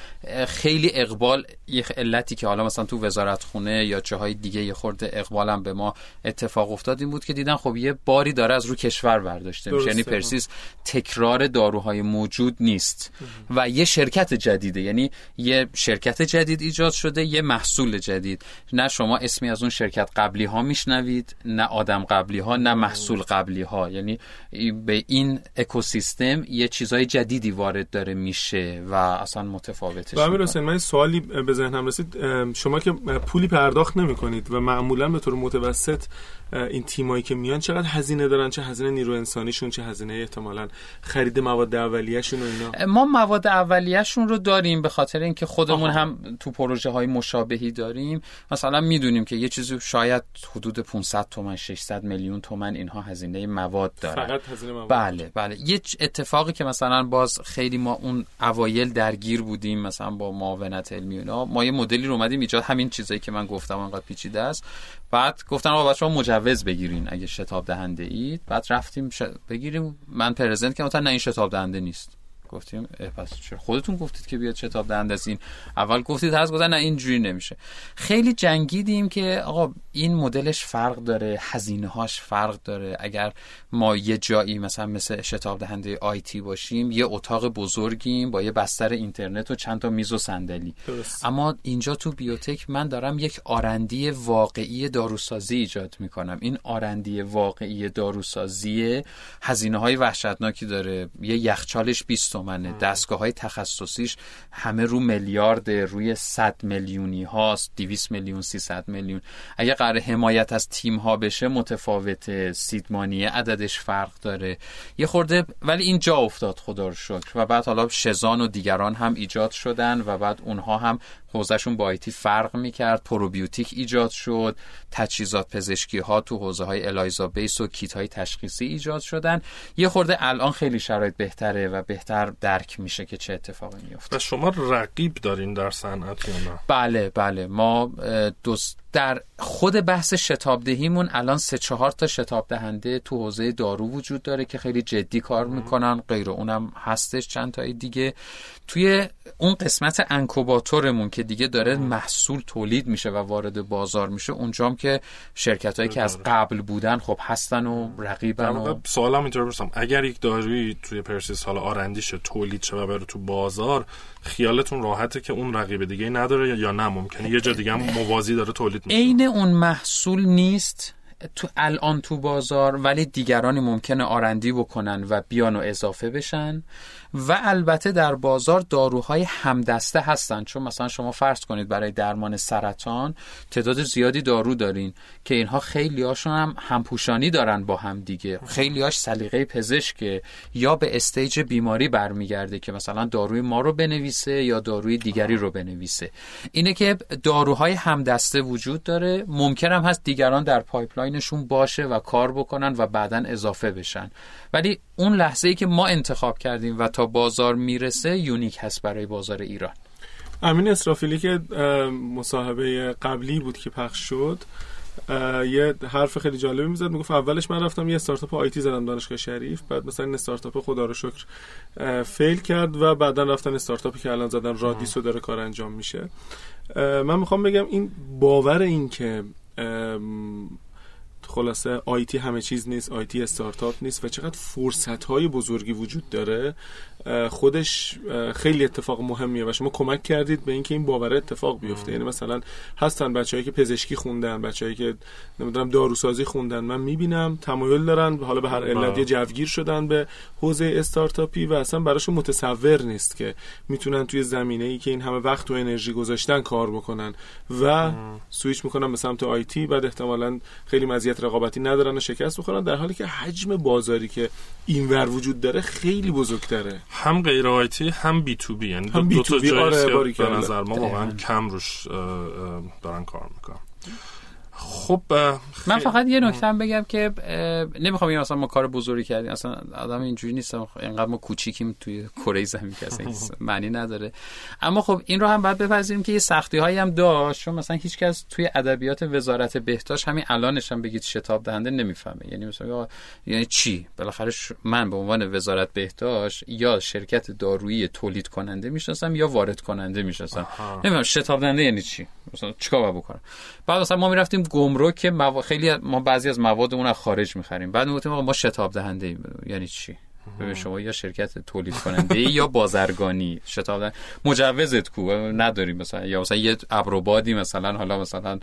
خیلی اقبال یه علتی که حالا مثلا تو وزارت خونه یا جاهای دیگه یه خورده اقبالم به ما اتفاق افتاد این بود که دیدن خب یه باری داره از رو کشور برداشته میشه. یعنی پرسیس تکرار داروهای موجود نیست و یه شرکت جدیده. یعنی یه شرکت جدید ایجاد شده یه محصول جدید. نه شما اسمی از اون شرکت قبلی ها میشنوید نه آدم قبلی ها نه محصول قبلی ها یعنی به این اکوسیستم یه چیزای جدیدی وارد داره میشه و اصلا متفاوتش و امیر حسین من سوالی به ذهنم رسید. شما که پولی پرداخت نمی کنید و معمولا به طور متوسط این تیمایی که میان چقدر هزینه دارن؟ چه هزینه نیرو انسانیشون چه هزینه احتمالا خرید مواد اولیه‌شون و اینا؟ ما مواد اولیه‌شون رو داریم به خاطر اینکه خودمون آها. هم تو پروژه های مشابهی داریم. مثلا می‌دونیم که یه چیزی شاید حدود 500 تومن 600 میلیون تومن اینها هزینه مواد داره فقط هزینه مواد بله بله. یه اتفاقی که مثلا باز خیلی ما اون اوایل درگیر بودیم مثلا با معاونت علمی اینا ما یه مدلی رو اومدیم ایجاد همین چیزایی که من گفتم انقدر پیچیده است. بعد گفتن آقا بچه‌ها مجوز بگیرین اگه شتاب دهنده اید. بعد رفتیم بگیریم. من پرزنت مثلا نه این شتاب دهنده نیست. گفتیم پس چرا خودتون گفتید که بیاد شتاب این؟ اول گفتید هست گفتن نه اینجوری نمیشه. خیلی جنگیدیم که آقا این مدلش فرق داره هزینه هاش فرق داره. اگر ما یه جایی مثلا مثل شتاب دهنده آیتی باشیم یه اتاق بزرگیم با یه بستر اینترنت و چند تا میز و صندلی. اما اینجا تو بیوتک من دارم یک آرندی واقعی داروسازی ایجاد می‌کنم. این آرندی واقعی داروسازی هزینه های وحشتناکی داره. یه یخچالش 20 تومنه دستگاه های تخصصیش همه رو میلیارد روی 100 میلیونی هاست 200 میلیون 300 میلیون. اگه قرار حمایت از تیم ها بشه متفاوت سیدمانی عددش فرق داره. یه خورده ولی این جا افتاد خدا رو شکر. و بعد حالا شزان و دیگران هم ایجاد شدن و بعد اونها هم حوزهشون با آیتی فرق می‌کرد پروبیوتیک ایجاد شد تجهیزات پزشکی ها تو حوزه های الایزا بیس و کیت های تشخیصی ایجاد شدن. یه خورده الان خیلی شرایط بهتره و بهتر درک میشه که چه اتفاقی میفته و شما رقیب دارین در صنعت یا نه؟ بله بله. ما دوست در خود بحث شتاب دهیمون الان سه چهار تا شتاب دهنده تو حوزه دارو وجود داره که خیلی جدی کار می‌کنن غیر اونم هستش چند تای دیگه. توی اون قسمت انکوباتورمون که دیگه داره محصول تولید میشه و وارد بازار میشه اونجام که شرکت هایی که از قبل بودن خب هستن و رقیبن و سوالم اینطور برسم اگر یک دارویی توی پرسیس حالا آرندیش تولید شه و بره تو بازار خیالتون راحته که اون رقیب دیگه نداره یا نه ممکنه یه جا دیگه هم موازی داره تولید میشه عین اون محصول نیست تو الان تو بازار ولی دیگرانی ممکنه آرندی بکنن و بیان و اضافه بشن. و البته در بازار داروهای همدسته هستن. چون مثلا شما فرض کنید برای درمان سرطان تعداد زیادی دارو دارین که اینها خیلی هاشون هم همپوشانی دارن با هم دیگه. خیلی هاش سلیقه پزشک یا به stage بیماری برمیگرده که مثلا داروی ما رو بنویسه یا داروی دیگری رو بنویسه. اینه که داروهای همدسته وجود داره. ممکن هم هست دیگران در pipeline شون باشه و کار بکنن و بعدا اضافه بشن. ولی اون لحظه ای که ما انتخاب کردیم و تا بازار می‌رسه unique هست برای بازار ایران. امین اسرافیلی که مصاحبه قبلی بود که پخش شد یه حرف خیلی جالبی می‌زد. می‌گفت اولش من رفتم یه استارتاپ آیتی زدم دانشگاه شریف بعد مثلا این استارتاپ خدا رو شکر فیل کرد و بعدا رفتن استارتاپی که الان زدن رادیسو داره کار انجام میشه. من می‌خوام بگم این باور این که خلاصه آیتی همه چیز نیست آیتی استارتاپ نیست و چقدر فرصت های بزرگی وجود داره خودش خیلی اتفاق مهمیه و شما کمک کردید به اینکه این باور اتفاق بیفته. یعنی مثلا هستن بچههایی که پزشکی خوندن بچههایی که نمی‌دونم داروسازی خوندن. من می‌بینم تمایل دارن حالا به هر علتی جوگیر شدن به حوزه استارتاپی و اصلا براشون متصور نیست که می‌تونن توی زمینه ای که این همه وقت و انرژی گذاشتن کار بکنن. و سویچ می‌کنن به سمت آیتی بعد احتمالا خیلی مزیت رقابتی ندارن و شکست بخورن در حالی که حجم بازاری که اینور وجود داره خیلی بزرگتره. هم غیر آیتی هم بی تو بی. یعنی هم بی تو بی. آره به نظر ما واقعا کم روش دارن کار می‌کنن. خب من فقط یه نکته هم بگم که نمی‌خوام بگم اصلا ما کار بزرگی کردیم. اصلا آدم اینجوری نیستم اینقدر ما کوچیکیم توی کره زمین که اصلا معنی نداره. اما خب این رو هم باید بپذیریم که یه سختی هایی هم داشت. چون مثلا هیچکس توی ادبیات وزارت بهداشت همین الانش هم بگید شتاب دهنده نمی‌فهمه. یعنی مثلا یعنی چی؟ بالاخره من به عنوان وزارت بهداشت یا شرکت دارویی تولید کننده می‌شناسم یا وارد کننده می‌شناسم نمی‌دونم شتاب دهنده یعنی چی؟ مثلا چیکار بکنم؟ بعد مثلا ما می‌رفتیم گمرک مو... خیلی ما بعضی از موادمون از خارج می‌خریم. بعد می‌گفتیم ما شتاب دهنده ایم یعنی چی؟ ببین شما یا شرکت تولید کننده یا بازرگانی. شتاب مجوزت کو؟ نداری مثلا. یا مثلا یه ابروبادی مثلا حالا مثلا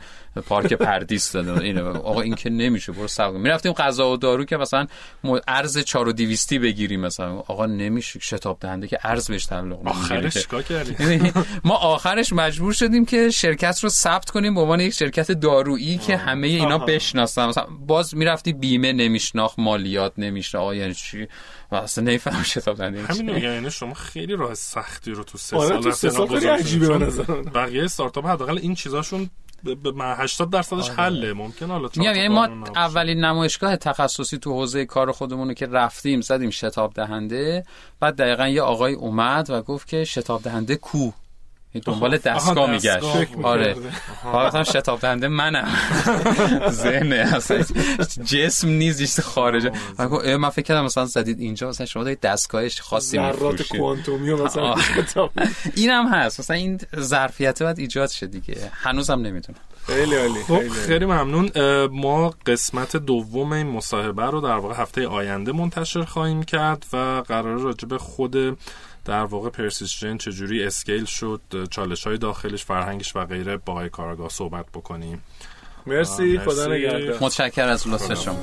پارک پردیس داده. اینه آقا این که نمیشه. برو سبق می‌رفتیم غذا و دارو که مثلا ارز 4 و 200 بگیریم مثلا. آقا نمیشه. شتاب دهنده که ارز بهش تعلق آخرش کردیم؟ یعنی ما آخرش مجبور شدیم که شرکت رو ثبت کنیم به عنوان یک شرکت دارویی که همه اینا بشناسن. مثلا باز می‌رفتی بیمه نمیشناخ مالیات نمیشناخ یعنی چی؟ اصلا نمیفهم شتاب دهنده همین یعنی شما خیلی راه سختی رو تو سه آره سال تو سه سال خیلی عجیبه به نظر بقیه استارتاپ حداقل این چیزاشون به 80 درصدش حله. ممکن حالا میگم یعنی ما اولین نمایشگاه تخصصی تو حوزه کار خودمون که رفتیم زدیم شتاب دهنده. بعد دقیقا یه آقای اومد و گفت که شتاب دهنده کو. دنبال دستگاه میگشت. آره. حالا مثلا شتاب دهنده منم. ذهن اصلا. جسم نیست چیز خارجه من فکر کردم مثلا زدید اینجا مثلا شما دارید دستگاهش خاصی ذرات کوانتومی مثلا اینم هست. مثلا این ظرفیت باید ایجاد شه دیگه. هنوزم نمی‌دونم. خیلی عالی خب خیلی ممنون. ما قسمت دوم این مصاحبه رو در واقع هفته آینده منتشر خواهیم کرد و قرار راجع خود در واقع پرسیسژن چجوری اسکیل شد چالش های داخلش فرهنگش و غیره با آقای کارگاه صحبت بکنیم. مرسی خدا نگهدار. متشکر از لطف شما.